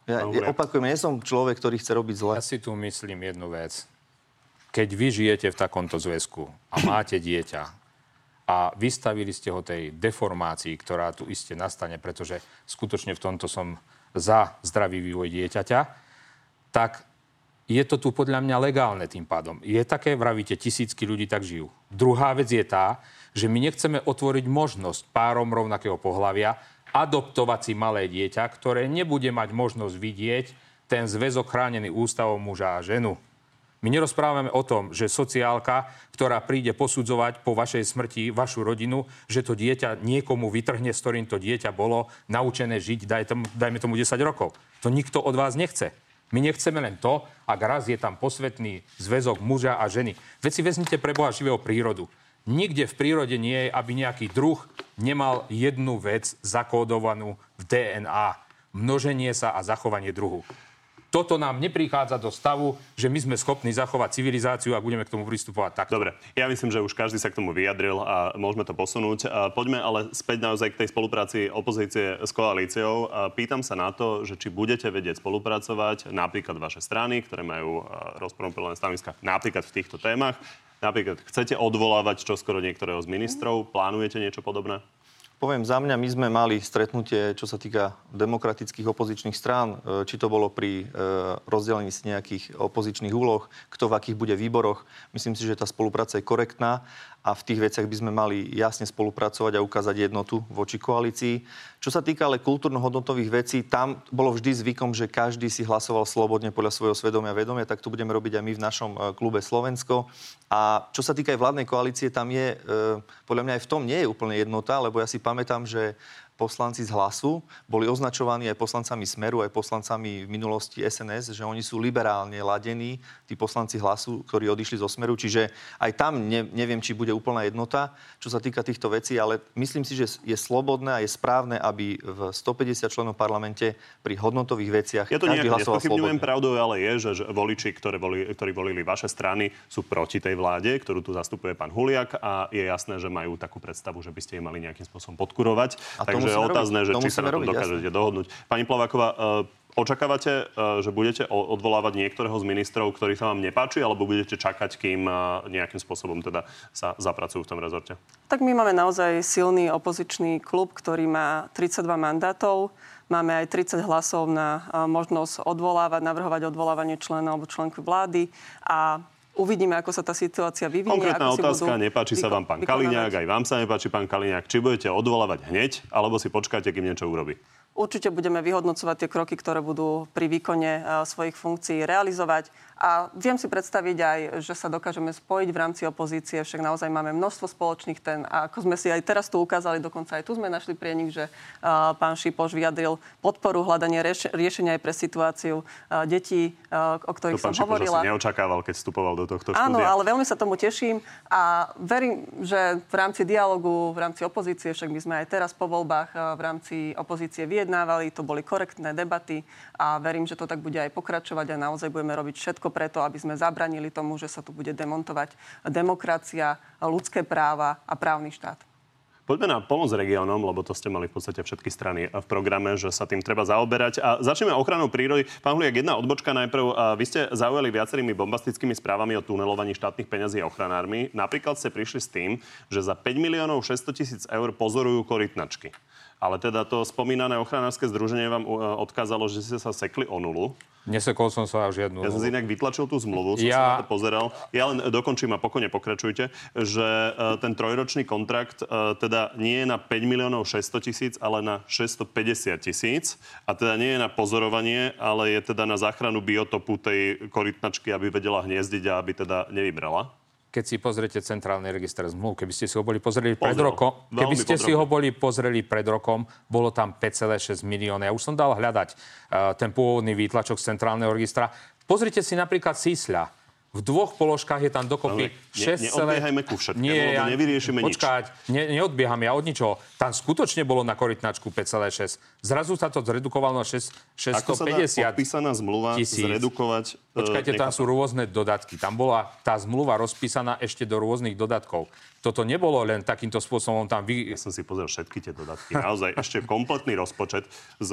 Ja, ja opakujem, nie som človek, ktorý chce robiť zle. Ja si tu myslím jednu vec. Keď vy žijete v takomto zväzku a máte dieťa a vystavili ste ho tej deformácii, ktorá tu iste nastane, pretože skutočne v tomto som za zdravý vývoj dieťaťa, tak je to tu podľa mňa legálne tým pádom. Je také, vravíte, tisícky ľudí tak žijú. Druhá vec je tá, že my nechceme otvoriť možnosť párom rovnakého pohľavia, adoptovať si malé dieťa, ktoré nebude mať možnosť vidieť ten zväzok chránený ústavom muža a ženu. My nerozprávame o tom, že sociálka, ktorá príde posudzovať po vašej smrti vašu rodinu, že to dieťa niekomu vytrhne, s ktorým to dieťa bolo naučené žiť, daj tomu, dajme tomu 10 rokov. To nikto od vás nechce. My nechceme len to, ak raz je tam posvetný zväzok muža a ženy. Veď vezmite pre Boha živého prírodu. Nikde v prírode nie je, aby nejaký druh nemal jednu vec zakódovanú v DNA. Množenie sa a zachovanie druhu. Toto nám neprichádza do stavu, že my sme schopní zachovať civilizáciu a budeme k tomu pristupovať tak. Dobre, ja myslím, že už každý sa k tomu vyjadril a môžeme to posunúť. Poďme ale späť naozaj k tej spolupráci opozície s koalíciou. Pýtam sa na to, že či budete vedieť spolupracovať napríklad vaše strany, ktoré majú rozporúplné stanoviska napríklad v týchto témach Napríklad, chcete odvolávať čoskoro niektorého z ministrov? Plánujete niečo podobné? Poviem za mňa, my sme mali stretnutie, čo sa týka demokratických opozičných strán, e, či to bolo pri e, rozdelení z nejakých opozičných úloh, kto v akých bude výboroch. Myslím si, že tá spolupráca je korektná a v tých veciach by sme mali jasne spolupracovať a ukázať jednotu voči koalícii. Čo sa týka ale kultúrno-hodnotových vecí, tam bolo vždy zvykom, že každý si hlasoval slobodne podľa svojho svedomia a vedomia, tak to budeme robiť aj my v našom e, klube Slovensko. A čo sa týka aj vládnej koalície, tam je, e, podľa mňa aj v tom nie je úplne jednota, lebo ja si pamätám, že poslanci z hlasu boli označovaní aj poslancami Smeru, aj poslancami v minulosti SNS, že oni sú liberálne ladení, tí poslanci hlasu, ktorí odišli zo Smeru. Čiže aj tam ne, neviem, či bude úplná jednota, čo sa týka týchto vecí, ale myslím si, že je slobodné a je správne, aby v 150 členov parlamente pri hodnotových veciach ja to každý hlasoval slobodne. pravdou, ale je, že voliči, ktoré voli, ktorí volili vaše strany, sú proti tej vláde, ktorú tu zastupuje pán Huliak a je jasné, že majú takú predstavu, že by ste im mali nejakým spôsobom podkurovať. A Takže Takže je otázne, že či sa na tom robiť, dokážete dohodnúť. Pani Plaváková, e, očakávate, e, že budete odvolávať niektorého z ministrov, ktorý sa vám nepáči, alebo budete čakať, kým e, nejakým spôsobom teda sa zapracujú v tom rezorte? Tak my máme naozaj silný opozičný klub, ktorý má 32 mandátov. Máme aj 30 hlasov na možnosť odvolávať, navrhovať odvolávanie člena alebo členky vlády a uvidíme, ako sa tá situácia vyvinie. Konkrétna ako otázka, budú nepáči sa vám pán vykonávať. Kaliňák, aj vám sa nepáči pán Kaliňák. Či budete odvolávať hneď, alebo si počkáte, kým niečo urobí? Určite budeme vyhodnocovať tie kroky, ktoré budú pri výkone a, svojich funkcií realizovať. A viem si predstaviť aj, že sa dokážeme spojiť v rámci opozície, však naozaj máme množstvo spoločných ten. A ako sme si aj teraz tu ukázali, dokonca aj tu sme našli prienik, že a, pán Šipoš vyjadril podporu hľadania rieš- riešenia aj pre situáciu detí, a, o To ktorých pán som Šipoš hovorila. asi neočakával, keď vstupoval do tohto Áno, štúdia. ale veľmi sa tomu teším a verím, že v rámci dialogu, v rámci opozície, však my sme aj teraz po voľbách v rámci opozície vyjednávali, to boli korektné debaty a verím, že to tak bude aj pokračovať a naozaj budeme robiť všetko preto, aby sme zabranili tomu, že sa tu bude demontovať demokracia, ľudské práva a právny štát. Poďme na pomoc regiónom, lebo to ste mali v podstate všetky strany v programe, že sa tým treba zaoberať. A začneme ochranou prírody. Pán Huliak, jedna odbočka najprv. A Vy ste zaujali viacerými bombastickými správami o tunelovaní štátnych peňazí ochranármi. Napríklad ste prišli s tým, že za 5 miliónov 600 tisíc eur pozorujú korytnačky. Ale teda to spomínané ochranárske združenie vám uh, odkázalo, že ste sa sekli o nulu. Nesekol som sa až jednu. Ja som si inak vytlačil tú zmluvu, som Ja- sa na to pozeral. Ja len dokončím a pokojne pokračujte, že e, ten trojročný kontrakt teda nie je na 5 miliónov 600 tisíc, ale na 650 tisíc. A teda nie je na pozorovanie, ale je teda na záchranu biotopu tej korytnačky, aby vedela hniezdiť a aby teda nevybrala. Keď si pozriete centrálny register zmluv, keby ste si ho boli pozreli pred Pozrel. rokom, keby Veľmi ste si podrobne. ho boli pozreli pred rokom, bolo tam 5,6 milióna. Ja už som dal hľadať uh, ten pôvodný výtlačok z centrálneho registra. Pozrite si napríklad Sísľa. V dvoch položkách je tam dokopy Ale ne- 6, neodbiehajme ku všetkému, lebo nevyriešime nič. počkať, Ne, neodbieham ja od ničoho. Tam skutočne bolo na korytnačku 5,6. Zrazu sa to zredukovalo na 6, Ako sa dá 650 podpísaná zmluva tisíc. zredukovať? e, Počkajte, tam sú rôzne dodatky. Tam bola tá zmluva rozpísaná ešte do rôznych dodatkov. Toto nebolo len takýmto spôsobom tam vy... Ja som si pozrel všetky tie dodatky. Naozaj ešte kompletný rozpočet s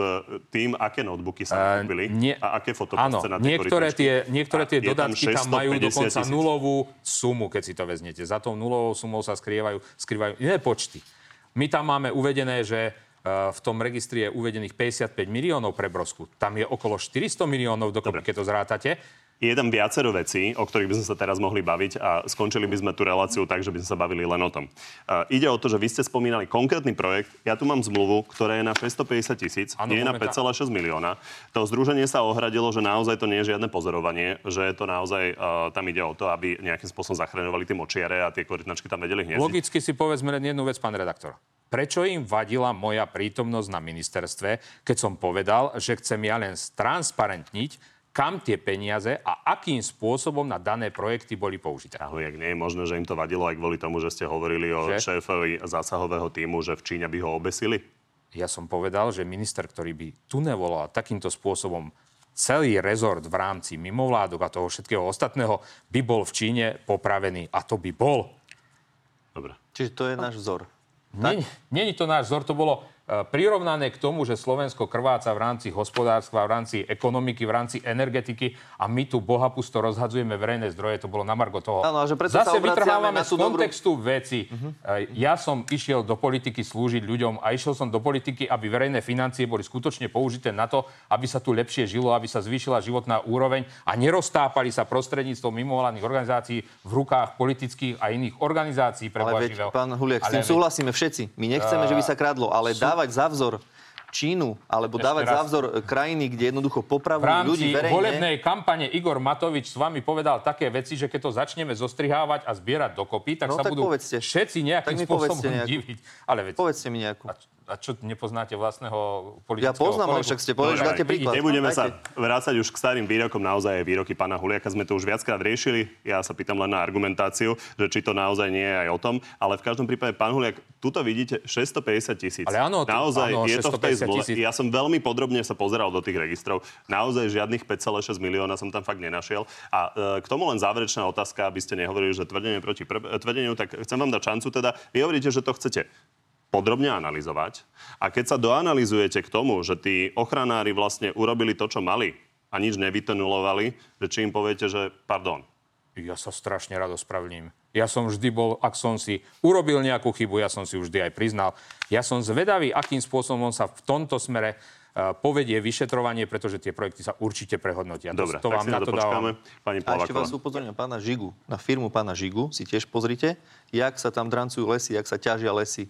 tým, aké notebooky sa kúpili nie- a aké Áno, fotopasce na niektoré tie, niektoré tie dodatky tam, majú 650 dokonca tisíc. nulovú sumu, keď si to vezmete. Za tou nulovou sumou sa skrývajú, skrývajú iné počty. My tam máme uvedené, že e, v tom registri je uvedených 55 miliónov pre Brosku. Tam je okolo 400 miliónov dokopy, keď to zrátate. Je tam viacero vecí, o ktorých by sme sa teraz mohli baviť a skončili by sme tú reláciu tak, že by sme sa bavili len o tom. Uh, ide o to, že vy ste spomínali konkrétny projekt. Ja tu mám zmluvu, ktorá je na 650 tisíc, je na momentálne. 5,6 milióna. To združenie sa ohradilo, že naozaj to nie je žiadne pozorovanie, že je to naozaj, uh, tam ide o to, aby nejakým spôsobom zachraňovali tie močiare a tie korytnačky tam vedeli hniezdiť. Logicky si povedzme len jednu vec, pán redaktor. Prečo im vadila moja prítomnosť na ministerstve, keď som povedal, že chcem ja len stransparentniť, kam tie peniaze a akým spôsobom na dané projekty boli použité. Ahoj, jak nie je možné, že im to vadilo aj kvôli tomu, že ste hovorili o Že? šéfovi zásahového týmu, že v Číne by ho obesili? Ja som povedal, že minister, ktorý by tuneloval takýmto spôsobom celý rezort v rámci mimovládok a toho všetkého ostatného, by bol v Číne popravený. A to by bol. Dobre. Čiže to je náš vzor. Nie- Není to náš vzor, to bolo prirovnané k tomu, že Slovensko krváca v rámci hospodárstva, v rámci ekonomiky, v rámci energetiky a my tu bohapusto rozhadzujeme verejné zdroje. To bolo na margo toho. Áno, a že preto Zase vytrhávame z tú dobrú- kontextu veci. Uh-huh. Ja som išiel do politiky slúžiť ľuďom a išiel som do politiky, aby verejné financie boli skutočne použité na to, aby sa tu lepšie žilo, aby sa zvýšila životná úroveň a neroztápali sa prostredníctvom mimovládnych organizácií v rukách politických a iných organizácií pre Ale veď, pán Huliak, s Ale tým veď- súhlasíme všetci. My nechceme, že by sa kradlo, ale dávať za vzor Čínu, alebo Ešte dávať raz. za vzor krajiny, kde jednoducho v popravujú rámci ľudí verejne. volebnej kampane Igor Matovič s vami povedal také veci, že keď to začneme zostrihávať a zbierať dokopy, tak No sa tak budú povedzte. všetci nejakým Tak spôsobom nejakú. diviť. Ale veď, Povedzte mi nejakú. a, a čo, nepoznáte vlastného Ja politického poznám, ale kolegu? však ste povedali, že Dobre, dáte príklad. Nebudeme sa vrácať už k starým výrokom, naozaj aj výroky pána Huliaka sme to už viackrát riešili. Ja sa pýtam len na argumentáciu, že či to naozaj nie je aj o tom. Ale v každom prípade, pán Huliak, tuto vidíte 650 tisíc. Ale áno, naozaj áno, je to v tej 650 zmluve. tisíc. Ja som veľmi podrobne sa pozeral do tých registrov. Naozaj žiadnych 5,6 milióna som tam fakt nenašiel. A e, k tomu len záverečná otázka, aby ste nehovorili, že tvrdenie proti pr- tvrdeniu, tak chcem vám dať šancu teda. Vy hovoríte, že to chcete podrobne analyzovať. A keď sa doanalizujete k tomu, že tí ochranári vlastne urobili to, čo mali a nič nevytenulovali, že či im poviete, že pardon. Ja sa strašne rád ospravedlním. Ja som vždy bol, ak som si urobil nejakú chybu, ja som si vždy aj priznal. Ja som zvedavý, akým spôsobom sa v tomto smere uh, povedie vyšetrovanie, pretože tie projekty sa určite prehodnotia. Dobre, to, to vám na to dávam. Pani A ešte vás upozorňujem na pána Žigu, na firmu pána Žigu, si tiež pozrite, jak sa tam drancujú lesy, jak sa ťažia lesy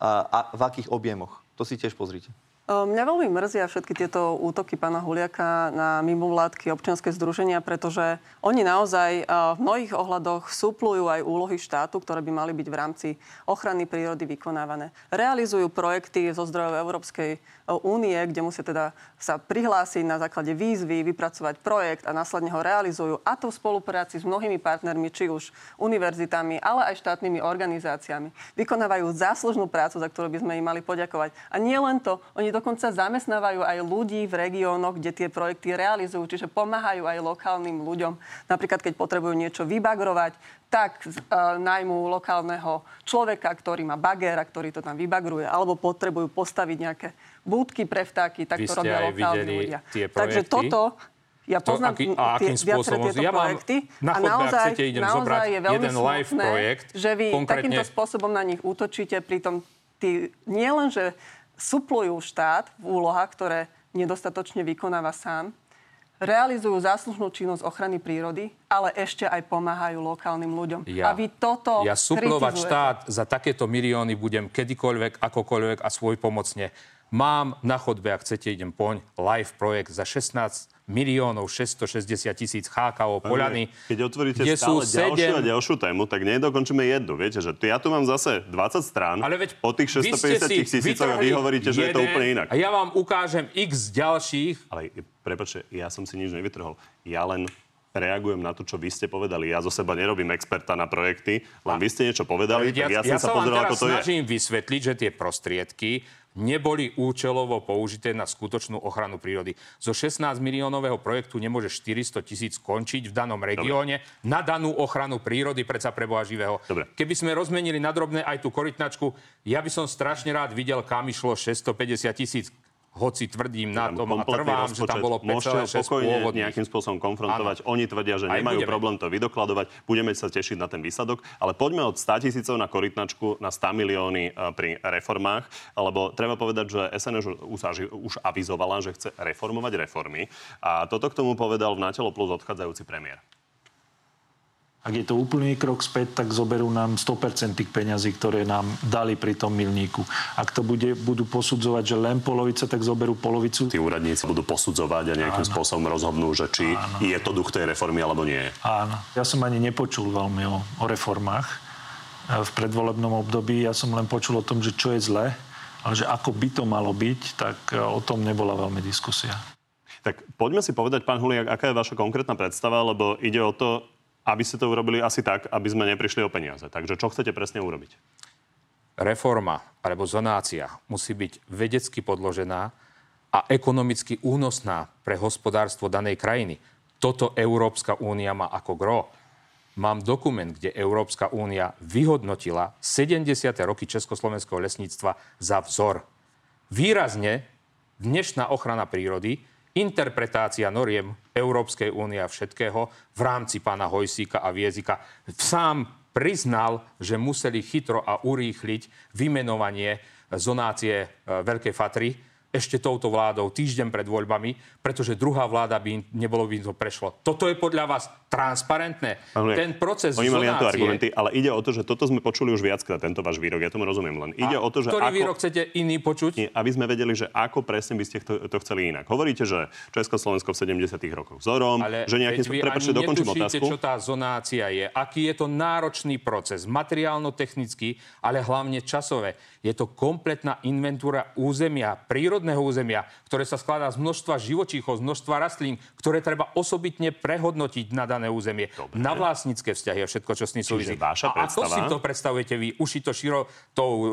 a, a v akých objemoch. To si tiež pozrite. Mňa veľmi mrzia všetky tieto útoky pána Huliaka na mimovládky občianske združenia, pretože oni naozaj v mnohých ohľadoch súplujú aj úlohy štátu, ktoré by mali byť v rámci ochrany prírody vykonávané. Realizujú projekty zo zdrojov Európskej únie, kde musia teda sa prihlásiť na základe výzvy, vypracovať projekt a následne ho realizujú. A to v spolupráci s mnohými partnermi, či už univerzitami, ale aj štátnymi organizáciami. Vykonávajú záslužnú prácu, za ktorú by sme im mali poďakovať. A nie len to, oni dokonca zamestnávajú aj ľudí v regiónoch, kde tie projekty realizujú, čiže pomáhajú aj lokálnym ľuďom. Napríklad, keď potrebujú niečo vybagrovať, tak uh, najmú lokálneho človeka, ktorý má bagér a ktorý to tam vybagruje, alebo potrebujú postaviť nejaké búdky pre vtáky, tak Vy to robia lokálni ľudia. tie Takže toto ja To poznám aký- a tie, akým viaceré spôsobom? tieto Ja projekty na a naozaj, chcete, idem naozaj je veľmi jeden live smutné, projekt, že vy konkrétne- takýmto spôsobom na nich útočíte, pritom tí nielen, že suplujú štát v úlohách, ktoré nedostatočne vykonáva sám, realizujú záslužnú činnosť ochrany prírody, ale ešte aj pomáhajú lokálnym ľuďom. A vy toto ja suplovať štát za takéto milióny budem kedykoľvek, akokoľvek a svoj pomocne. Mám na chodbe, ak chcete, idem poň, live projekt za 16 miliónov 660 tisíc chákavo poľany. Keď otvoríte kde stále sú ďalšiu a ďalšiu tému, tak nedokončíme jednu. Viete, že ja tu mám zase 20 strán Ale veď o tých vy ste 650 si tisícoch a vy hovoríte, že je to úplne inak. A ja vám ukážem x ďalších. Ale prepačte, ja som si nič nevytrhol. Ja len reagujem na to, čo vy ste povedali. Ja zo seba nerobím experta na projekty, len vy ste niečo povedali, tak ja, ja som sa vám pozeral, ako to je. snažím vysvetliť, že tie prostriedky neboli účelovo použité na skutočnú ochranu prírody. Zo 16 miliónového projektu nemôže 400 tisíc skončiť v danom regióne na danú ochranu prírody, predsa pre Boha živého. Dobre. Keby sme rozmenili na drobné aj tú korytnačku, ja by som strašne rád videl, kam išlo 650 tisíc hoci tvrdím na tom a trvám, že tam rozpočet. bolo Môžete ho 5,6 pokojne pôvodných. nejakým spôsobom konfrontovať. Áno. Oni tvrdia, že Aj nemajú budeme. problém to vydokladovať. Budeme sa tešiť na ten výsledok. Ale poďme od 100 tisícov na korytnačku na 100 milióny e, pri reformách. Lebo treba povedať, že SNS už, už, už avizovala, že chce reformovať reformy. A toto k tomu povedal v Natelo Plus odchádzajúci premiér. Ak je to úplný krok späť, tak zoberú nám 100% tých peňazí, ktoré nám dali pri tom milníku. Ak to bude, budú posudzovať, že len polovica, tak zoberú polovicu. Tí úradníci budú posudzovať a nejakým Áno. spôsobom rozhodnú, že či Áno. je to duch tej reformy alebo nie. Áno. Ja som ani nepočul veľmi o, o reformách e, v predvolebnom období. Ja som len počul o tom, že čo je zle, ale že ako by to malo byť, tak e, o tom nebola veľmi diskusia. Tak poďme si povedať, pán Huliak, aká je vaša konkrétna predstava, lebo ide o to, aby ste to urobili asi tak, aby sme neprišli o peniaze. Takže čo chcete presne urobiť? reforma alebo zonácia musí byť vedecky podložená a ekonomicky únosná pre hospodárstvo danej krajiny. Toto Európska únia má ako gro. Mám dokument, kde Európska únia vyhodnotila 70. roky Československého lesníctva za vzor. Výrazne dnešná ochrana prírody, interpretácia noriem Európskej únie a všetkého v rámci pána Hojsíka a Viezika. Sám priznal, že museli chytro a urýchliť vymenovanie zonácie e, Veľkej Fatry ešte touto vládou týždeň pred voľbami, pretože druhá vláda by nebolo by to prešlo. Toto je podľa vás transparentné? Huliak, Ten proces Oni mali zonácie... argumenty, ale ide o to, že toto sme počuli už viackrát, tento váš výrok, ja tomu rozumiem len. Ide A o to, že ktorý ako... výrok chcete iný počuť? Nie, aby sme vedeli, že ako presne by ste to, to chceli inak. Hovoríte, že Československo v 70. rokoch vzorom, Ale že nejakým Prepačte, dokončím otázku. čo tá zonácia je. Aký je to náročný proces, materiálno-technický, ale hlavne časové. Je to kompletná inventúra územia, prírodného územia, ktoré sa skladá z množstva živočíchov, z množstva rastlín, ktoré treba osobitne prehodnotiť na dané územie, Dobre. na vlastnícke vzťahy a všetko, čo s tým súvisí. A ako si to predstavujete vy? Uši to širo tou uh,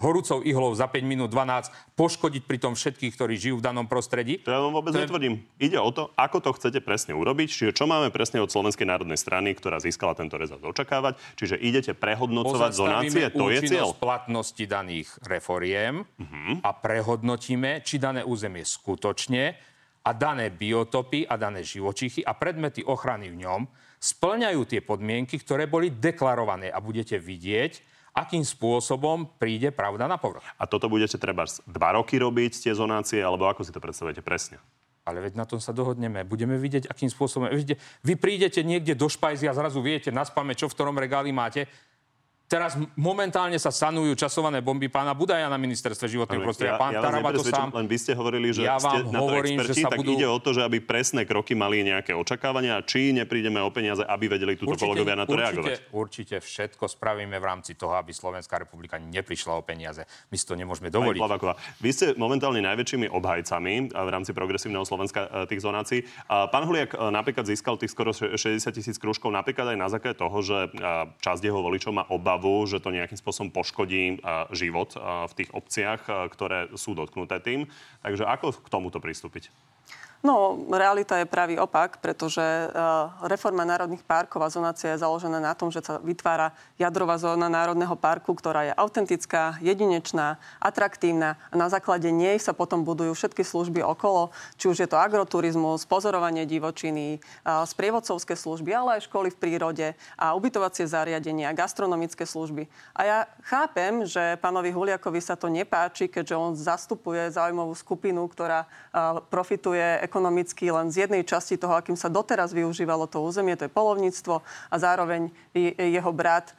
horúcou ihlou za 5 minút 12 poškodiť pri tom všetkých, ktorí žijú v danom prostredí? To ja vám vôbec to netvrdím. Je... Ide o to, ako to chcete presne urobiť, čiže čo máme presne od Slovenskej národnej strany, ktorá získala tento rezort očakávať, čiže idete prehodnocovať zonácie, to je cieľ. platnosti daných reforiem uh-huh. a prehodnotíme, či dané územie skutočne a dané biotopy a dané živočichy a predmety ochrany v ňom splňajú tie podmienky, ktoré boli deklarované a budete vidieť, akým spôsobom príde pravda na povrch. A toto budete treba dva roky robiť, tie zonácie, alebo ako si to predstavujete presne? Ale veď na tom sa dohodneme. Budeme vidieť, akým spôsobom... Vy prídete niekde do špajzy a zrazu viete na spame, čo v ktorom regáli máte Teraz momentálne sa sanujú časované bomby pána Budaja na ministerstve životného prostredia. Pán ja, ja Taraba to sám... Len vy ste hovorili, že ja ste na hovorím, to experti, že sa tak budú... ide o to, že aby presné kroky mali nejaké očakávania, či neprídeme o peniaze, aby vedeli túto kolegovia na to určite, reagovať. Určite všetko spravíme v rámci toho, aby Slovenská republika neprišla o peniaze. My si to nemôžeme dovoliť. Vy ste momentálne najväčšími obhajcami v rámci progresívneho Slovenska e, tých zonácií. Pán Huliak e, napríklad získal tých skoro 60 tisíc krúžkov napríklad aj na základe toho, že časť jeho voličov má obavu, že to nejaký nejakým spôsobom poškodí život v tých obciach, ktoré sú dotknuté tým. Takže ako k tomuto pristúpiť? No, realita je pravý opak, pretože uh, reforma národných parkov a zonácia je založená na tom, že sa vytvára jadrová zóna národného parku, ktorá je autentická, jedinečná, atraktívna a na základe nej sa potom budujú všetky služby okolo, či už je to agroturizmus, pozorovanie divočiny, uh, sprievodcovské služby, ale aj školy v prírode a ubytovacie zariadenia, gastronomické služby. A ja chápem, že pánovi Huliakovi sa to nepáči, keďže on zastupuje zaujímavú skupinu, ktorá uh, profituje ekonomicky len z jednej časti toho, akým sa doteraz využívalo to územie, to je polovníctvo a zároveň jeho brat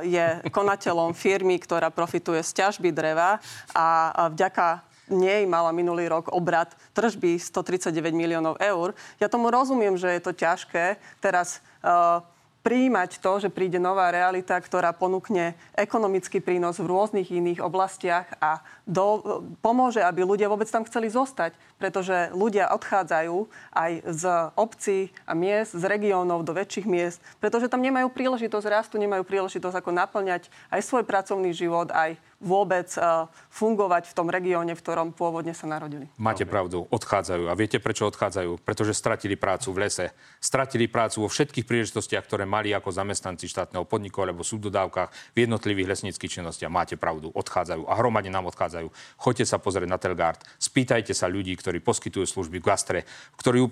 je konateľom firmy, ktorá profituje z ťažby dreva a vďaka nej mala minulý rok obrad tržby 139 miliónov eur. Ja tomu rozumiem, že je to ťažké teraz uh, prijímať to, že príde nová realita, ktorá ponúkne ekonomický prínos v rôznych iných oblastiach a do, pomôže, aby ľudia vôbec tam chceli zostať. Pretože ľudia odchádzajú aj z obcí a miest, z regiónov do väčších miest, pretože tam nemajú príležitosť rastu, nemajú príležitosť ako naplňať aj svoj pracovný život, aj vôbec uh, fungovať v tom regióne, v ktorom pôvodne sa narodili. Máte pravdu, odchádzajú. A viete, prečo odchádzajú? Pretože stratili prácu v lese. Stratili prácu vo všetkých príležitostiach, ktoré mali ako zamestnanci štátneho podniku alebo súdodávkach v jednotlivých lesníckých činnostiach. Máte pravdu, odchádzajú. A hromadne nám odchádzajú. Choďte sa pozrieť na Telgard. Spýtajte sa ľudí, ktorí poskytujú služby v gastre, ktorí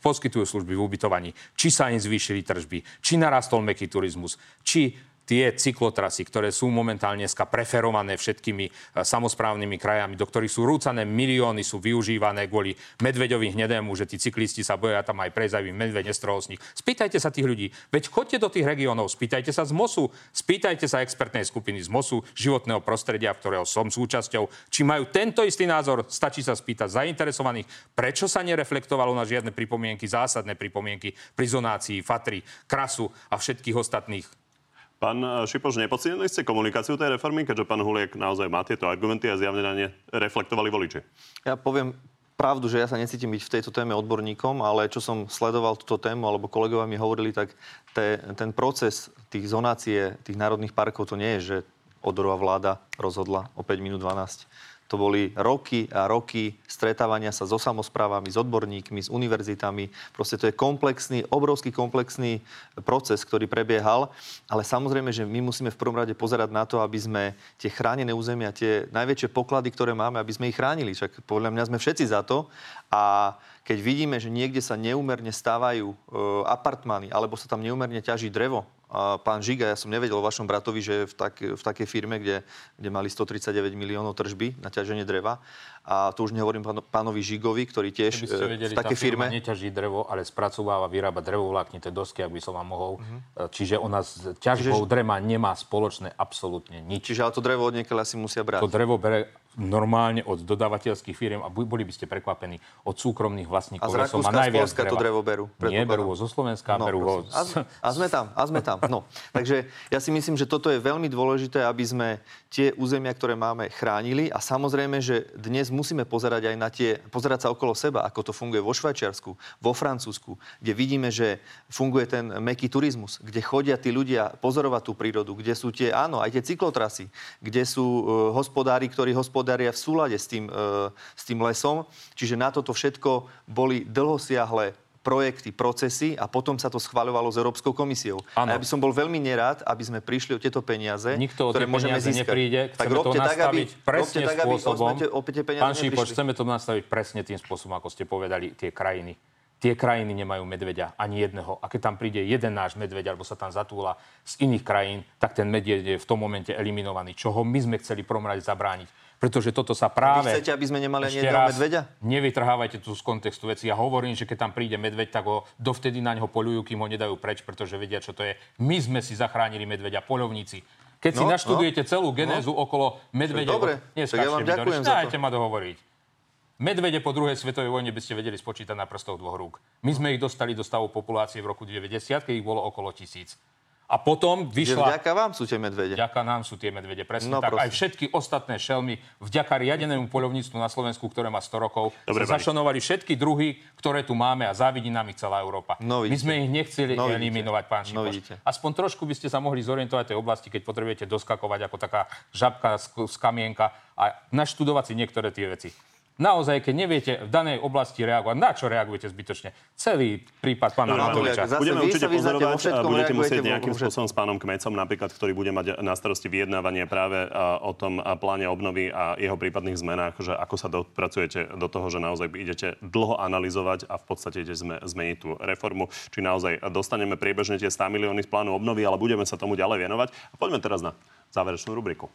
poskytujú služby v ubytovaní, či sa im zvýšili tržby, či narastol meký turizmus, či tie cyklotrasy, ktoré sú momentálne dneska preferované všetkými e, samozprávnymi krajami, do ktorých sú rúcané milióny, sú využívané kvôli medveďovi hnedému, že tí cyklisti sa boja tam aj prejsť, aby medveď nich. Spýtajte sa tých ľudí. Veď chodte do tých regiónov, spýtajte sa z MOSu, spýtajte sa expertnej skupiny z MOSu, životného prostredia, ktorého som súčasťou, či majú tento istý názor. Stačí sa spýtať zainteresovaných, prečo sa nereflektovalo na žiadne pripomienky, zásadné pripomienky pri zonácii, fatry, krasu a všetkých ostatných Pán eh, Šipoš, nepodcenili ste komunikáciu tej reformy, keďže pán Huliek naozaj má tieto argumenty a zjavne na ne reflektovali voliči? Ja poviem pravdu, že ja sa necítim byť v tejto téme odborníkom, ale čo som sledoval túto tému, alebo kolegovia mi hovorili, tak te, ten proces tých zonácie tých národných parkov, to nie je, že odorová vláda rozhodla o 5 minút 12 to boli roky a roky stretávania sa so samozprávami, s odborníkmi, s univerzitami. Proste to je komplexný, obrovský komplexný proces, ktorý prebiehal. Ale samozrejme, že my musíme v prvom rade pozerať na to, aby sme tie chránené územia, tie najväčšie poklady, ktoré máme, aby sme ich chránili. Však podľa mňa sme všetci za to. A keď vidíme, že niekde sa neúmerne stávajú e, apartmány, alebo sa tam neúmerne ťaží drevo, pán Žiga, ja som nevedel o vašom bratovi, že je v, tak, v takej firme, kde, kde mali 139 miliónov tržby na ťaženie dreva. A to už nehovorím pán, pánovi Žigovi, ktorý tiež e, vedeli, v takej firme... neťaží drevo, ale spracováva, vyrába drevovláknité dosky, ak by som vám mohol. Uh-huh. Čiže ona s ťažbou Čiže... drema nemá spoločné absolútne nič. Čiže ale to drevo od niekiaľ asi musia brať. To drevo bere normálne od dodávateľských firiem a boli by ste prekvapení od súkromných vlastníkov A z. Rakúska, z Polska to drevo berú. Nie, berú ho zo Slovenska, No, berú ho... prosím. A, z- a sme tam, a sme tam. No. Takže ja si myslím, že toto je veľmi dôležité, aby sme tie územia, ktoré máme, chránili. A samozrejme, že dnes musíme pozerať aj na tie, pozerať sa okolo seba, ako to funguje vo Švajčiarsku, vo Francúzsku, kde vidíme, že funguje ten meký turizmus, kde chodia tí ľudia pozorovať tú prírodu, kde sú tie, áno, aj tie cyklotrasy, kde sú e, hospodári, ktorí hospodária v súlade s tým, e, s tým lesom. Čiže na toto všetko boli dlhosiahle projekty, procesy a potom sa to schvaľovalo s Európskou komisiou. Áno. A ja by som bol veľmi nerád, aby sme prišli o tieto peniaze, Nikto o ktoré môžeme peniaze získať. nepríde. tak Chceme to robte tak, aby, presne robte tak, aby spôsobom. o tie peniaze Pán neprišli. chceme to nastaviť presne tým spôsobom, ako ste povedali, tie krajiny. Tie krajiny nemajú medveďa, ani jedného. A keď tam príde jeden náš medveď, alebo sa tam zatúla z iných krajín, tak ten medveď je v tom momente eliminovaný. Čoho my sme chceli prvom rade zabrániť. Pretože toto sa práve... Vy chcete, aby sme nemali ani jedného medveďa? Nevytrhávajte tu z kontextu veci. Ja hovorím, že keď tam príde medveď, tak ho dovtedy na neho polujú, kým ho nedajú preč, pretože vedia, čo to je. My sme si zachránili medveďa, poľovníci. Keď si No, naštudujete no. celú genézu okolo medveďa... Dobre, tak ja vám ďakujem za to. Ma dohovoriť. Medvede po druhej svetovej vojne by ste vedeli spočítať na prstoch dvoch rúk. My sme ich dostali do stavu populácie v roku 90, keď ich bolo okolo tisíc. A potom Že vyšla... vďaka vám sú tie medvede. Vďaka nám sú tie medvede, presne No, tak. prosím. Aj všetky ostatné šelmy, vďaka riadenému poľovníctvu na Slovensku, ktoré má 100 rokov, Dobre, sa zašanovali všetky druhy, ktoré tu máme a závidí nám ich celá Európa. No, My sme ich nechceli No, eliminovať, pán No, Šipoš. vidíte. Aspoň trošku by ste sa mohli zorientovať v tej oblasti, keď potrebujete doskakovať ako taká žabka z, z kamienka a naštudovať si niektoré tie veci. Naozaj, keď neviete v danej oblasti reagovať, na čo reagujete zbytočne? Celý prípad pána Pán Matoviča. Budeme určite pozorovať a budete musieť nejakým spôsobom s pánom Kmecom napríklad, ktorý bude mať na starosti vyjednávanie práve o tom pláne obnovy a jeho prípadných zmenách, že ako sa dopracujete do toho, že naozaj idete dlho analyzovať a v podstate idete zme, zmeniť tú reformu, či naozaj dostaneme priebežne tie 100 milióny z plánu obnovy, ale budeme sa tomu ďalej venovať. A poďme teraz na záverečnú rubriku.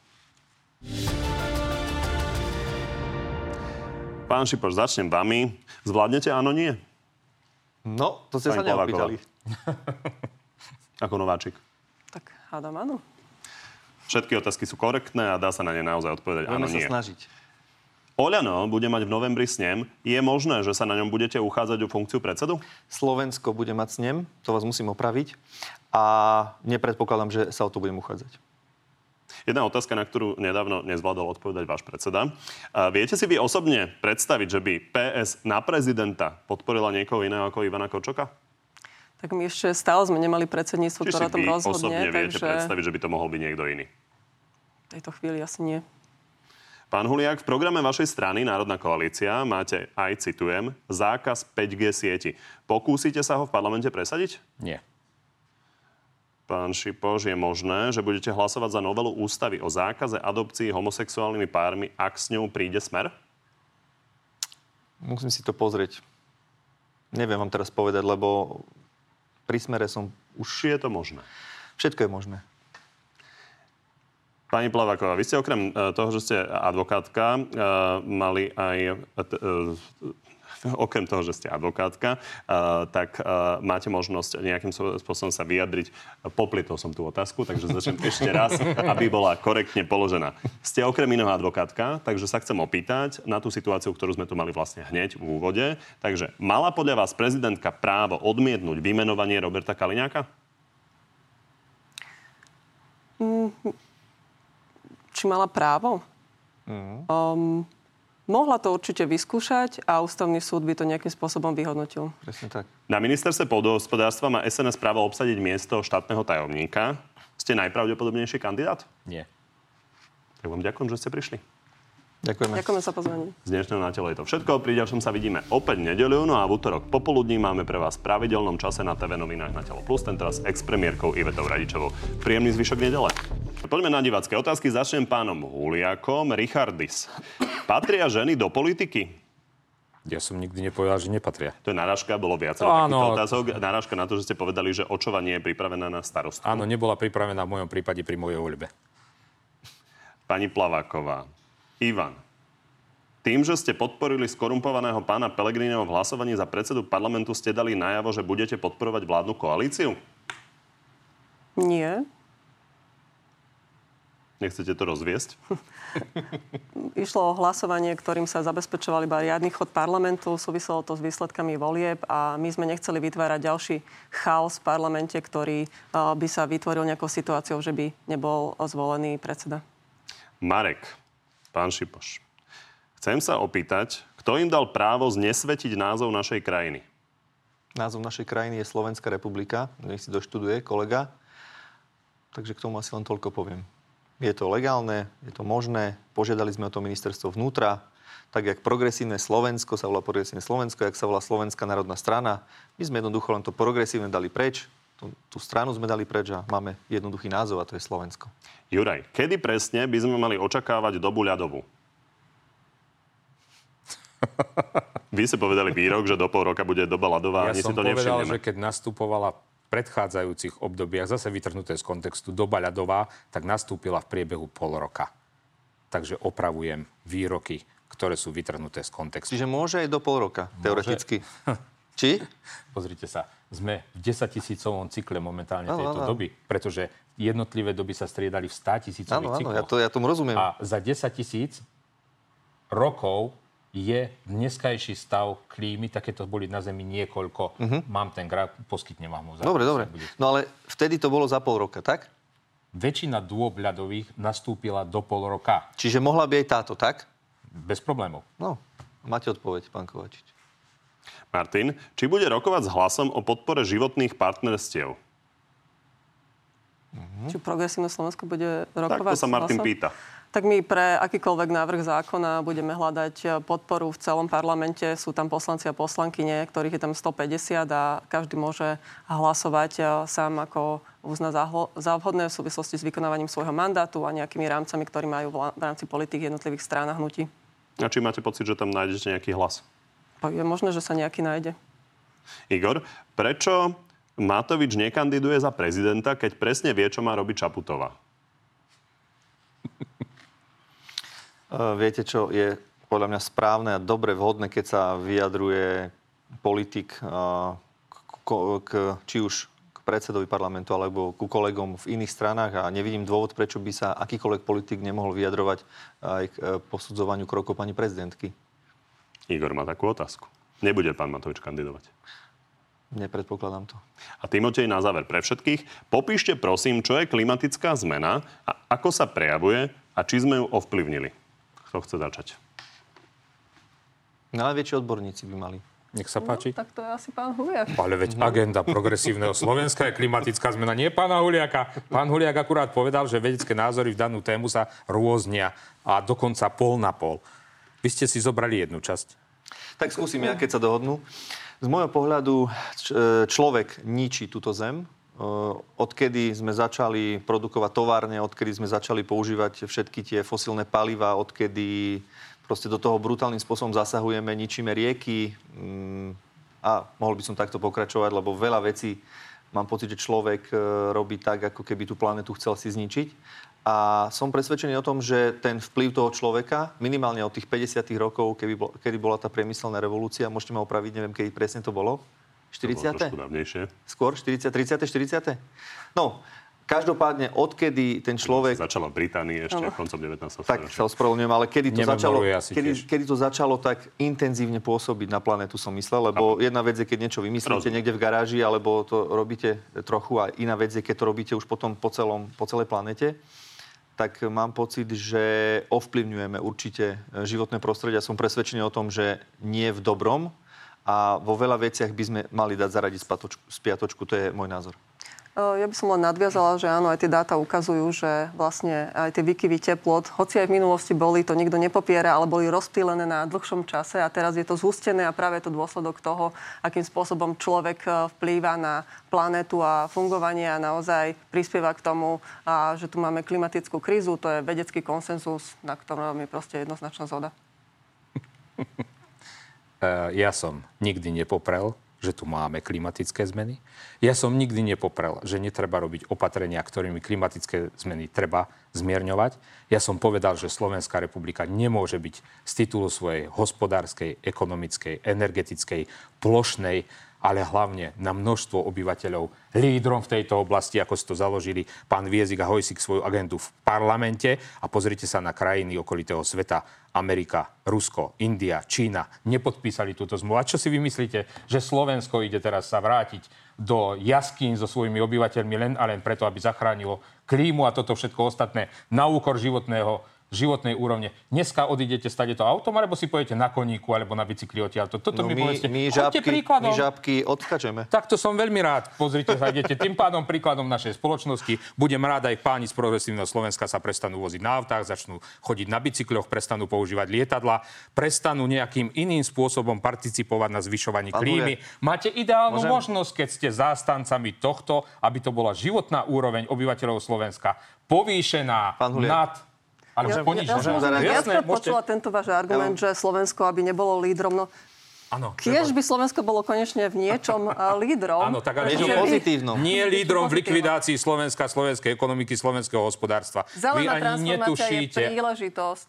Pán Šipoš, začnem vami. Zvládnete áno, nie? No, to ste sa neopýtali. Ako nováčik. Tak hádam áno. Všetky otázky sú korektné a dá sa na ne naozaj odpovedať áno, Budeme sa nie. snažiť. Oľano bude mať v novembri snem. Je možné, že sa na ňom budete uchádzať o funkciu predsedu? Slovensko bude mať snem, to vás musím opraviť. A nepredpokladám, že sa o to budem uchádzať. Jedna otázka, na ktorú nedávno nezvládol odpovedať váš predseda. Viete si vy osobne predstaviť, že by PS na prezidenta podporila niekoho iného ako Ivana Kočoka? Tak my ešte stále sme nemali predsedníctvo, ktoré o tom rozhodne. osobne viete takže predstaviť, že by to mohol byť niekto iný? v tejto chvíli asi nie. Pán Huliak, v programe vašej strany Národná koalícia máte aj, citujem, zákaz 5G sieti. Pokúsite sa ho v parlamente presadiť? Nie. Pán Šipoš, je možné, že budete hlasovať za novelu ústavy o zákaze adopcií homosexuálnymi pármi, ak s ňou príde smer? Musím si to pozrieť. Neviem vám teraz povedať, lebo pri smere som už... Je to možné? Všetko je možné. Pani Plavaková, vy ste okrem e, toho, že ste advokátka, e, mali aj... Okrem toho, že ste advokátka, tak máte možnosť nejakým so- spôsobom sa vyjadriť. Poplitol som tú otázku, takže začnem ešte raz, aby bola korektne položená. Ste okrem iného advokátka, takže sa chcem opýtať na tú situáciu, ktorú sme tu mali vlastne hneď v úvode. Takže mala podľa vás prezidentka právo odmietnúť vymenovanie Roberta Kaliňáka? Či mala právo? Um, mohla to určite vyskúšať a ústavný súd by to nejakým spôsobom vyhodnotil. Presne tak. Na ministerstve pôdohospodárstva má SNS právo obsadiť miesto štátneho tajomníka. Ste najpravdepodobnejší kandidát? Nie. Tak vám ďakujem, že ste prišli. Ďakujeme. Ďakujeme za pozvanie. Z dnešného na telo je to všetko. Pri ďalšom sa vidíme opäť nedeľu, no a v útorok popoludní máme pre vás v pravidelnom čase na TV novinách na Telo Plus, tentoraz ex-premiérkou Ivetou Radičovou. Príjemný zvyšok nedele. Poďme na divácké otázky. Začnem pánom Huliakom. Richardis. Patria ženy do politiky? Ja som nikdy nepovedal, že nepatria. To je narážka, bolo viacero takýchto otázok. Narážka na to, že ste povedali, že očova nie je pripravená na starostu. Áno, nebola pripravená v mojom prípade pri mojej voľbe. Pani Plaváková. Ivan. Tým, že ste podporili skorumpovaného pána Pelegrineho v hlasovaní za predsedu parlamentu, ste dali najavo, že budete podporovať vládnu koalíciu? Nie. Nechcete to rozviesť? Išlo o hlasovanie, ktorým sa zabezpečoval iba riadny chod parlamentu, súviselo to s výsledkami volieb a my sme nechceli vytvárať ďalší chaos v parlamente, ktorý by sa vytvoril nejakou situáciou, že by nebol zvolený predseda. Marek, pán Šipoš, chcem sa opýtať, kto im dal právo znesvetiť názov našej krajiny? Názov našej krajiny je Slovenská republika. Nech si doštuduje kolega. Takže k tomu asi len toľko poviem. Je to legálne, je to možné. Požiadali sme o to ministerstvo vnútra. Tak jak progresívne Slovensko sa volá progresívne Slovensko, jak sa volá Slovenská národná strana. My sme jednoducho len to progresívne dali preč. Tú, tú stranu sme dali preč a máme jednoduchý názov a to je Slovensko. Juraj, kedy presne by sme mali očakávať dobu ľadovú? Vy ste povedali výrok, že do pol roka bude doba ľadová, ja ani si to povedal, že keď nastupovala predchádzajúcich obdobiach, zase vytrhnuté z kontextu, doba ľadová, tak nastúpila v priebehu pol roka. Takže opravujem výroky, ktoré sú vytrhnuté z kontextu. Čiže môže aj do pol roka, teoreticky. Či? Pozrite sa, sme v 10 tisícovom cykle momentálne Áno, tejto áno. doby, pretože jednotlivé doby sa striedali v 100 tisícových Áno, áno, cykloch. ja, to, ja tomu rozumiem. A za 10 tisíc rokov je dneskajší stav klímy, takéto boli na Zemi niekoľko. Mhm. Mám ten graf, poskytnem vám ho. Dobre, dobre. No ale vtedy to bolo za pol roka, tak? Väčšina dôb ľadových nastúpila do pol roka. Čiže mohla by aj táto, tak? Bez problémov. No, máte odpoveď, pán Kovačič. Martin, či bude rokovať s hlasom o podpore životných partnerstiev? Či progresívne Slovensko bude Tak rokovať? to sa s Martin hlasom? pýta. Tak my pre akýkoľvek návrh zákona budeme hľadať e, podporu v celom parlamente. Sú tam poslanci a poslankyne, ktorých je tam 150 a každý môže hlasovať e, sám, ako uzná za vhodné v súvislosti s vykonávaním svojho mandátu a nejakými rámcami, ktorí majú v rámci politik jednotlivých strán a hnutí. A či máte pocit, že tam nájdete nejaký hlas? Je možné, že sa nejaký nájde. Igor, prečo Matovič nekandiduje za prezidenta, keď presne vie, čo má robiť Čaputová? Uh, viete, čo je podľa mňa správne a dobre vhodné, keď sa vyjadruje politik uh, k, k, či už k predsedovi parlamentu alebo ku kolegom v iných stranách a nevidím dôvod, prečo by sa akýkoľvek politik nemohol vyjadrovať aj k uh, posudzovaniu krokov pani prezidentky. Igor má takú otázku. Nebude pán Matovič kandidovať. Nepredpokladám to. A Timotej na záver pre všetkých. Popíšte prosím, čo je klimatická zmena a ako sa prejavuje a či sme ju ovplyvnili. Kto chce začať? Najväčší odborníci by mali. Nech sa páči. Tak to je asi pán Huliak. Ale veď agenda progresívneho Slovenska je klimatická zmena, nie pána Huliaka. Pán Huliak akurát povedal, že vedecké názory v danú tému sa rôznia a dokonca pol na pol. Vy ste si zobrali jednu časť. Tak skúsim ja, keď sa dohodnú. Z môjho pohľadu e, človek ničí túto zem. E, Odkedy sme začali produkovať továrne, odkedy sme začali používať všetky tie fosílne paliva, odkedy proste do toho brutálnym spôsobom zasahujeme, ničíme rieky mm, a mohol by som takto pokračovať, lebo veľa vecí mám pocit, že človek e, robí tak, ako keby tú planetu chcel si zničiť. A som presvedčený o tom, že ten vplyv toho človeka, minimálne od tých 50 rokov, keby bol, kedy bola tá priemyselná revolúcia, môžete ma opraviť, neviem, kedy presne to bolo, To bolo 40. trošku dávnejšie. Skôr? 40, 30, 40? No, každopádne, odkedy ten človek... Začala v Británii ešte Áno. koncom 19. Tak sa ospravedlňujem, ale kedy to, začalo, kedy, kedy to začalo tak intenzívne pôsobiť na planetu, som myslel, lebo jedna vec je, keď niečo vymyslíte Rozumiem. niekde v garáži, alebo to robíte trochu a iná vec je, keď to robíte už potom po, celom, po celej planete tak mám pocit, že ovplyvňujeme určite životné prostredie. Som presvedčený o tom, že nie v dobrom a vo veľa veciach by sme mali dať zaradiť spiatočku. To je môj názor. Ja by som len nadviazala, že áno, aj tie dáta ukazujú, že vlastne aj tie výkyvy teplot, hoci aj v minulosti boli, to nikto nepopiera, ale boli rozptýlené na dlhšom čase a teraz je to zústené a práve to dôsledok toho, akým spôsobom človek e, vplýva na planetu a fungovanie a naozaj prispieva k tomu, a že tu máme klimatickú krízu. To je vedecký konsenzus, na ktorom je proste jednoznačná zhoda. E, ja som nikdy nepoprel, že tu máme klimatické zmeny. Ja som nikdy nepoprel, že netreba robiť opatrenia, ktorými klimatické zmeny treba zmierňovať. Ja som povedal, že Slovenská republika nemôže byť z titulu svojej hospodárskej, ekonomickej, energetickej, plošnej ale hlavne na množstvo obyvateľov, lídrom v tejto oblasti, ako si to založili pán Viezik a Hojsik svoju agendu v parlamente a pozrite sa na krajiny okolitého sveta. Amerika, Rusko, India, Čína nepodpísali túto zmluvu. A čo si vymyslíte, že Slovensko ide teraz sa vrátiť do jaskín so svojimi obyvateľmi len a len preto, aby zachránilo klímu a toto všetko ostatné na úkor životného životnej úrovne. Dneska odídete stade to autom, alebo si pojete na koníku, alebo na bicykli odtiaľ. Toto no mi my, povedzte. My žabky, príkladom. my odskačeme. Tak to som veľmi rád. Pozrite sa, idete tým pádom príkladom našej spoločnosti. Budem rád aj páni z progresívneho Slovenska sa prestanú voziť na autách, začnú chodiť na bicykloch, prestanú používať lietadla, prestanú nejakým iným spôsobom participovať na zvyšovaní Pán klímy. Máte ideálnu môžem? možnosť, keď ste zástancami tohto, aby to bola životná úroveň obyvateľov Slovenska povýšená nad alebo Ja, ponižná. ja, ja, ja, ja môžete. počula tento váš argument, že Slovensko, aby nebolo lídrom. No, Áno, Kiež by Slovensko bolo konečne v niečom a, lídrom. Áno, tak ale Niečo nie, pozitívno. nie lídrom v likvidácii Slovenska, slovenskej ekonomiky, slovenského hospodárstva. Vy Zelená ani transformácia netušíte. je príležitosť.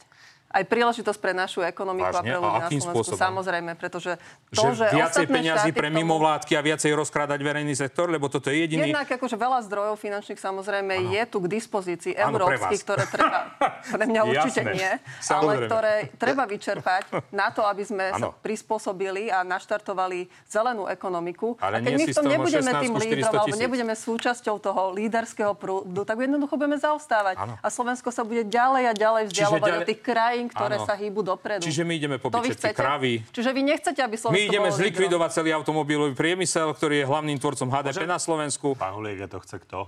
Aj príležitosť pre našu ekonomiku Vážne? a pre ľudí na Slovensku. spôsobom? Samozrejme, pretože to, že že, viacej peňazí pre mimovládky a viacej rozkrádať verejný sektor, lebo toto je jediný... Jednak akože veľa zdrojov finančných samozrejme Áno. je tu k dispozícii pre európskych, ktoré treba, pre mňa určite Jasné. nie, ale Samozrejme. ktoré treba vyčerpať na to, aby sme sa Áno. prispôsobili a naštartovali zelenú ekonomiku. Ale a keď my v tom nebudeme 16 tým 400 lídrom, alebo nebudeme súčasťou toho líderského prúdu, tak jednoducho budeme zaostávať. Áno. A Slovensko sa bude ďalej a ďalej vzdialovať od tých krajín, ktoré Áno. sa hýbu dopredu. Čiže my ideme pobiť vy všetky kravy. Čiže vy nechcete, aby Slovensko My ideme zlikvidovať celý automobilový priemysel, ktorý je hlavným tvorcom HDP na Slovensku. Pán Huliek, to chce kto?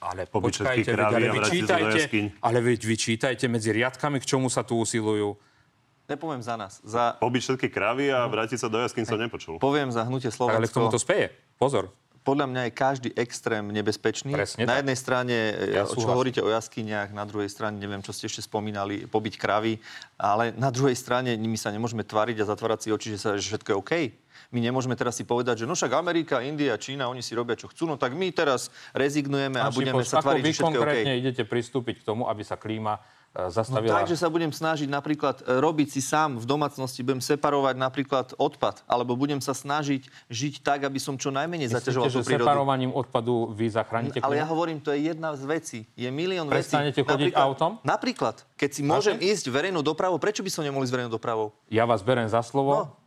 Ale počkajte, veď, krávy ale vyčítajte, jaskyň. ale veď vyčítajte medzi riadkami, k čomu sa tu usilujú. Nepoviem za nás. Za, Pobiť všetky kravy a vrátiť sa do jaskyn som nepočul. poviem za hnutie Tak, ale k Slovensko. tomu to speje. Pozor. Podľa mňa je každý extrém nebezpečný. Presne na tak. jednej strane, Ja ja čo súhlasím. hovoríte o jaskyniach, na druhej strane, neviem, čo ste ešte spomínali, pobiť kravy, ale na druhej strane my sa nemôžeme tváriť a zatvárať si oči, že, sa, že všetko je OK. My nemôžeme teraz si povedať, že no však Amerika, India, Čína, oni si robia, čo chcú, no tak my teraz rezignujeme a Pán budeme sa vy že všetko je OK. konkrétne idete pristúpiť k tomu, aby sa klíma e, No zastavila? tak, že sa budem snažiť napríklad e, robiť si sám v domácnosti, budem separovať napríklad odpad, alebo budem sa snažiť žiť tak, aby som čo najmenej zaťažoval Myslíte, tú že prírodu. separovaním odpadu vy zachránite Ale ja hovorím, to je jedna z vecí. Je milión vecí. Prestanete chodiť Napríklad- autom? Napríklad, keď si môžem ísť verejnou dopravou, prečo by som nemohol ísť verejnou dopravou? Ja vás berem za slovo. No.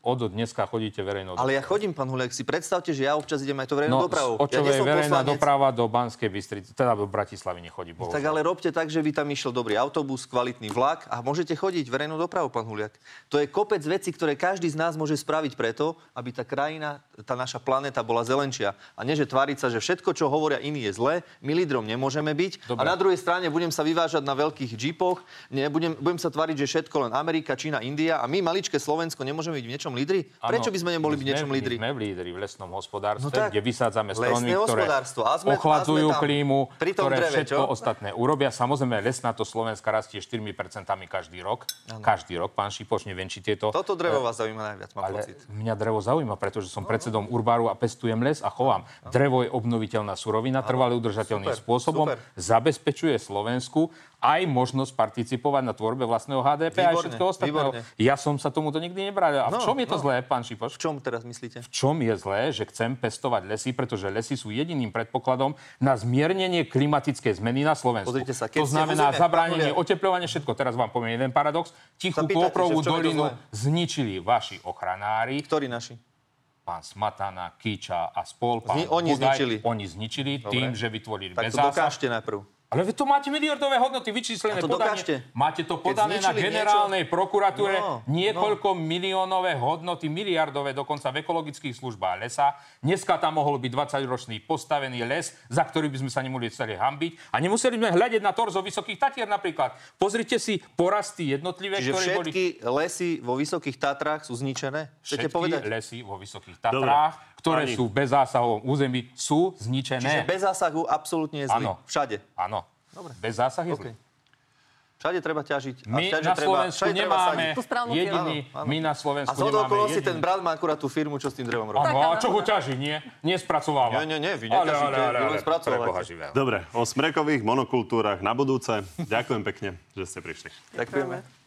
Od dneska chodíte verejnou Ale ja chodím, pán Huliak, si predstavte, že ja občas idem aj to verejnou No, dopravou. z Očovej ja som verejná poslanec. doprava do Banskej Bystrice, teda do Bratislavy nechodí. Tak bohužiaľ. ale robte tak, že by tam išiel dobrý autobus, kvalitný vlak a môžete chodiť verejnou dopravou, pán Huliak. To je kopec vecí, ktoré každý z nás môže spraviť preto, aby tá krajina, tá naša planéta bola zelenčia. A nie, že tváriť sa, že všetko, čo hovoria iní, je zlé, my lídrom nemôžeme byť. Dobre. A na druhej strane budem sa vyvážať na veľkých džípoch, nebudem, budem sa tváriť, že všetko len Amerika, Čína, India a my, maličké Slovensko, nemôžeme byť v niečom lídri? Áno, Prečo by sme neboli v niečom sme, lídri? Sme v lídri v lesnom hospodárstve, No tak. kde vysádzame stromy, ktoré hospodárstvo. A sme- a ochladzujú sme tam. klímu, ktoré dreve, všetko čo? ostatné urobia. Samozrejme, lesná to Slovenska rastie 4% každý rok. Každý rok, pán Šipoš, neviem, či tieto... Toto drevo vás zaujíma najviac, mám Ale pocit. mňa drevo zaujíma, pretože som predsedom Urbáru a pestujem les a chovám. Drevo je obnoviteľná surovina, trvalé udržateľným Super, spôsobom, super. zabezpečuje Slovensku aj možnosť participovať na tvorbe vlastného HDP a Výborne, všetko ostatného. výborne. Ja som sa tomuto nikdy nebral. A v No, čom je to no. zlé, pán Šipoš? V čom teraz myslíte? V čom je zlé, že chcem pestovať lesy, pretože lesy sú jediným predpokladom na zmiernenie klimatickej zmeny na Slovensku. Pozrite sa, to znamená územie, zabránenie, oteplovanie, všetko. Teraz vám poviem jeden paradox. Tichú to dolinu zničili vaši ochranári, Ktorí naši? pán Smatana, Kíča a spol, pán oni Budaj, zničili. Oni zničili Dobre. tým, že vytvorili Tak bez to zásah. dokážte najprv. Ale vy tu máte miliardové hodnoty A vyčíslené. to podanie. dokážte. Máte to podané na generálnej prokuratúre. No, niekoľko miliónové hodnoty, miliardové dokonca v ekologických službách lesa. Dneska tam mohol byť 20-ročný postavený les, za ktorý by sme sa nemuseli celé hambiť. A nemuseli sme hľadiť na torzo Vysokých Tatier napríklad. Pozrite si porasty jednotlivé, Čiže ktoré boli... všetky lesy vo Vysokých Tatrách sú zničené? Chcete Všetky povedať? lesy vo Vysokých Tatrách, ktoré Pani- sú v bezzásahovom území, sú zničené. Čiže bez zásahu absolútne je zlý. Áno. Všade. Áno. Dobre. Bez zásah je OK. zlý. Všade treba ťažiť. A My všade na treba, Slovensku všade treba nemáme správnu jediný. Áno, áno. my na A Slovensku hodou nemáme okolností jediný. ten brat má akurát tú firmu, čo s tým drevom robí. Áno, a čo ho ťaží, nie? Nespracováva. Nie, nie, nie, vy neťažíte, ale, ale, vy len ale, spracovávate. Dobre, o smrekových monokultúrach na budúce. Ďakujem pekne, že ste prišli. Ďakujeme.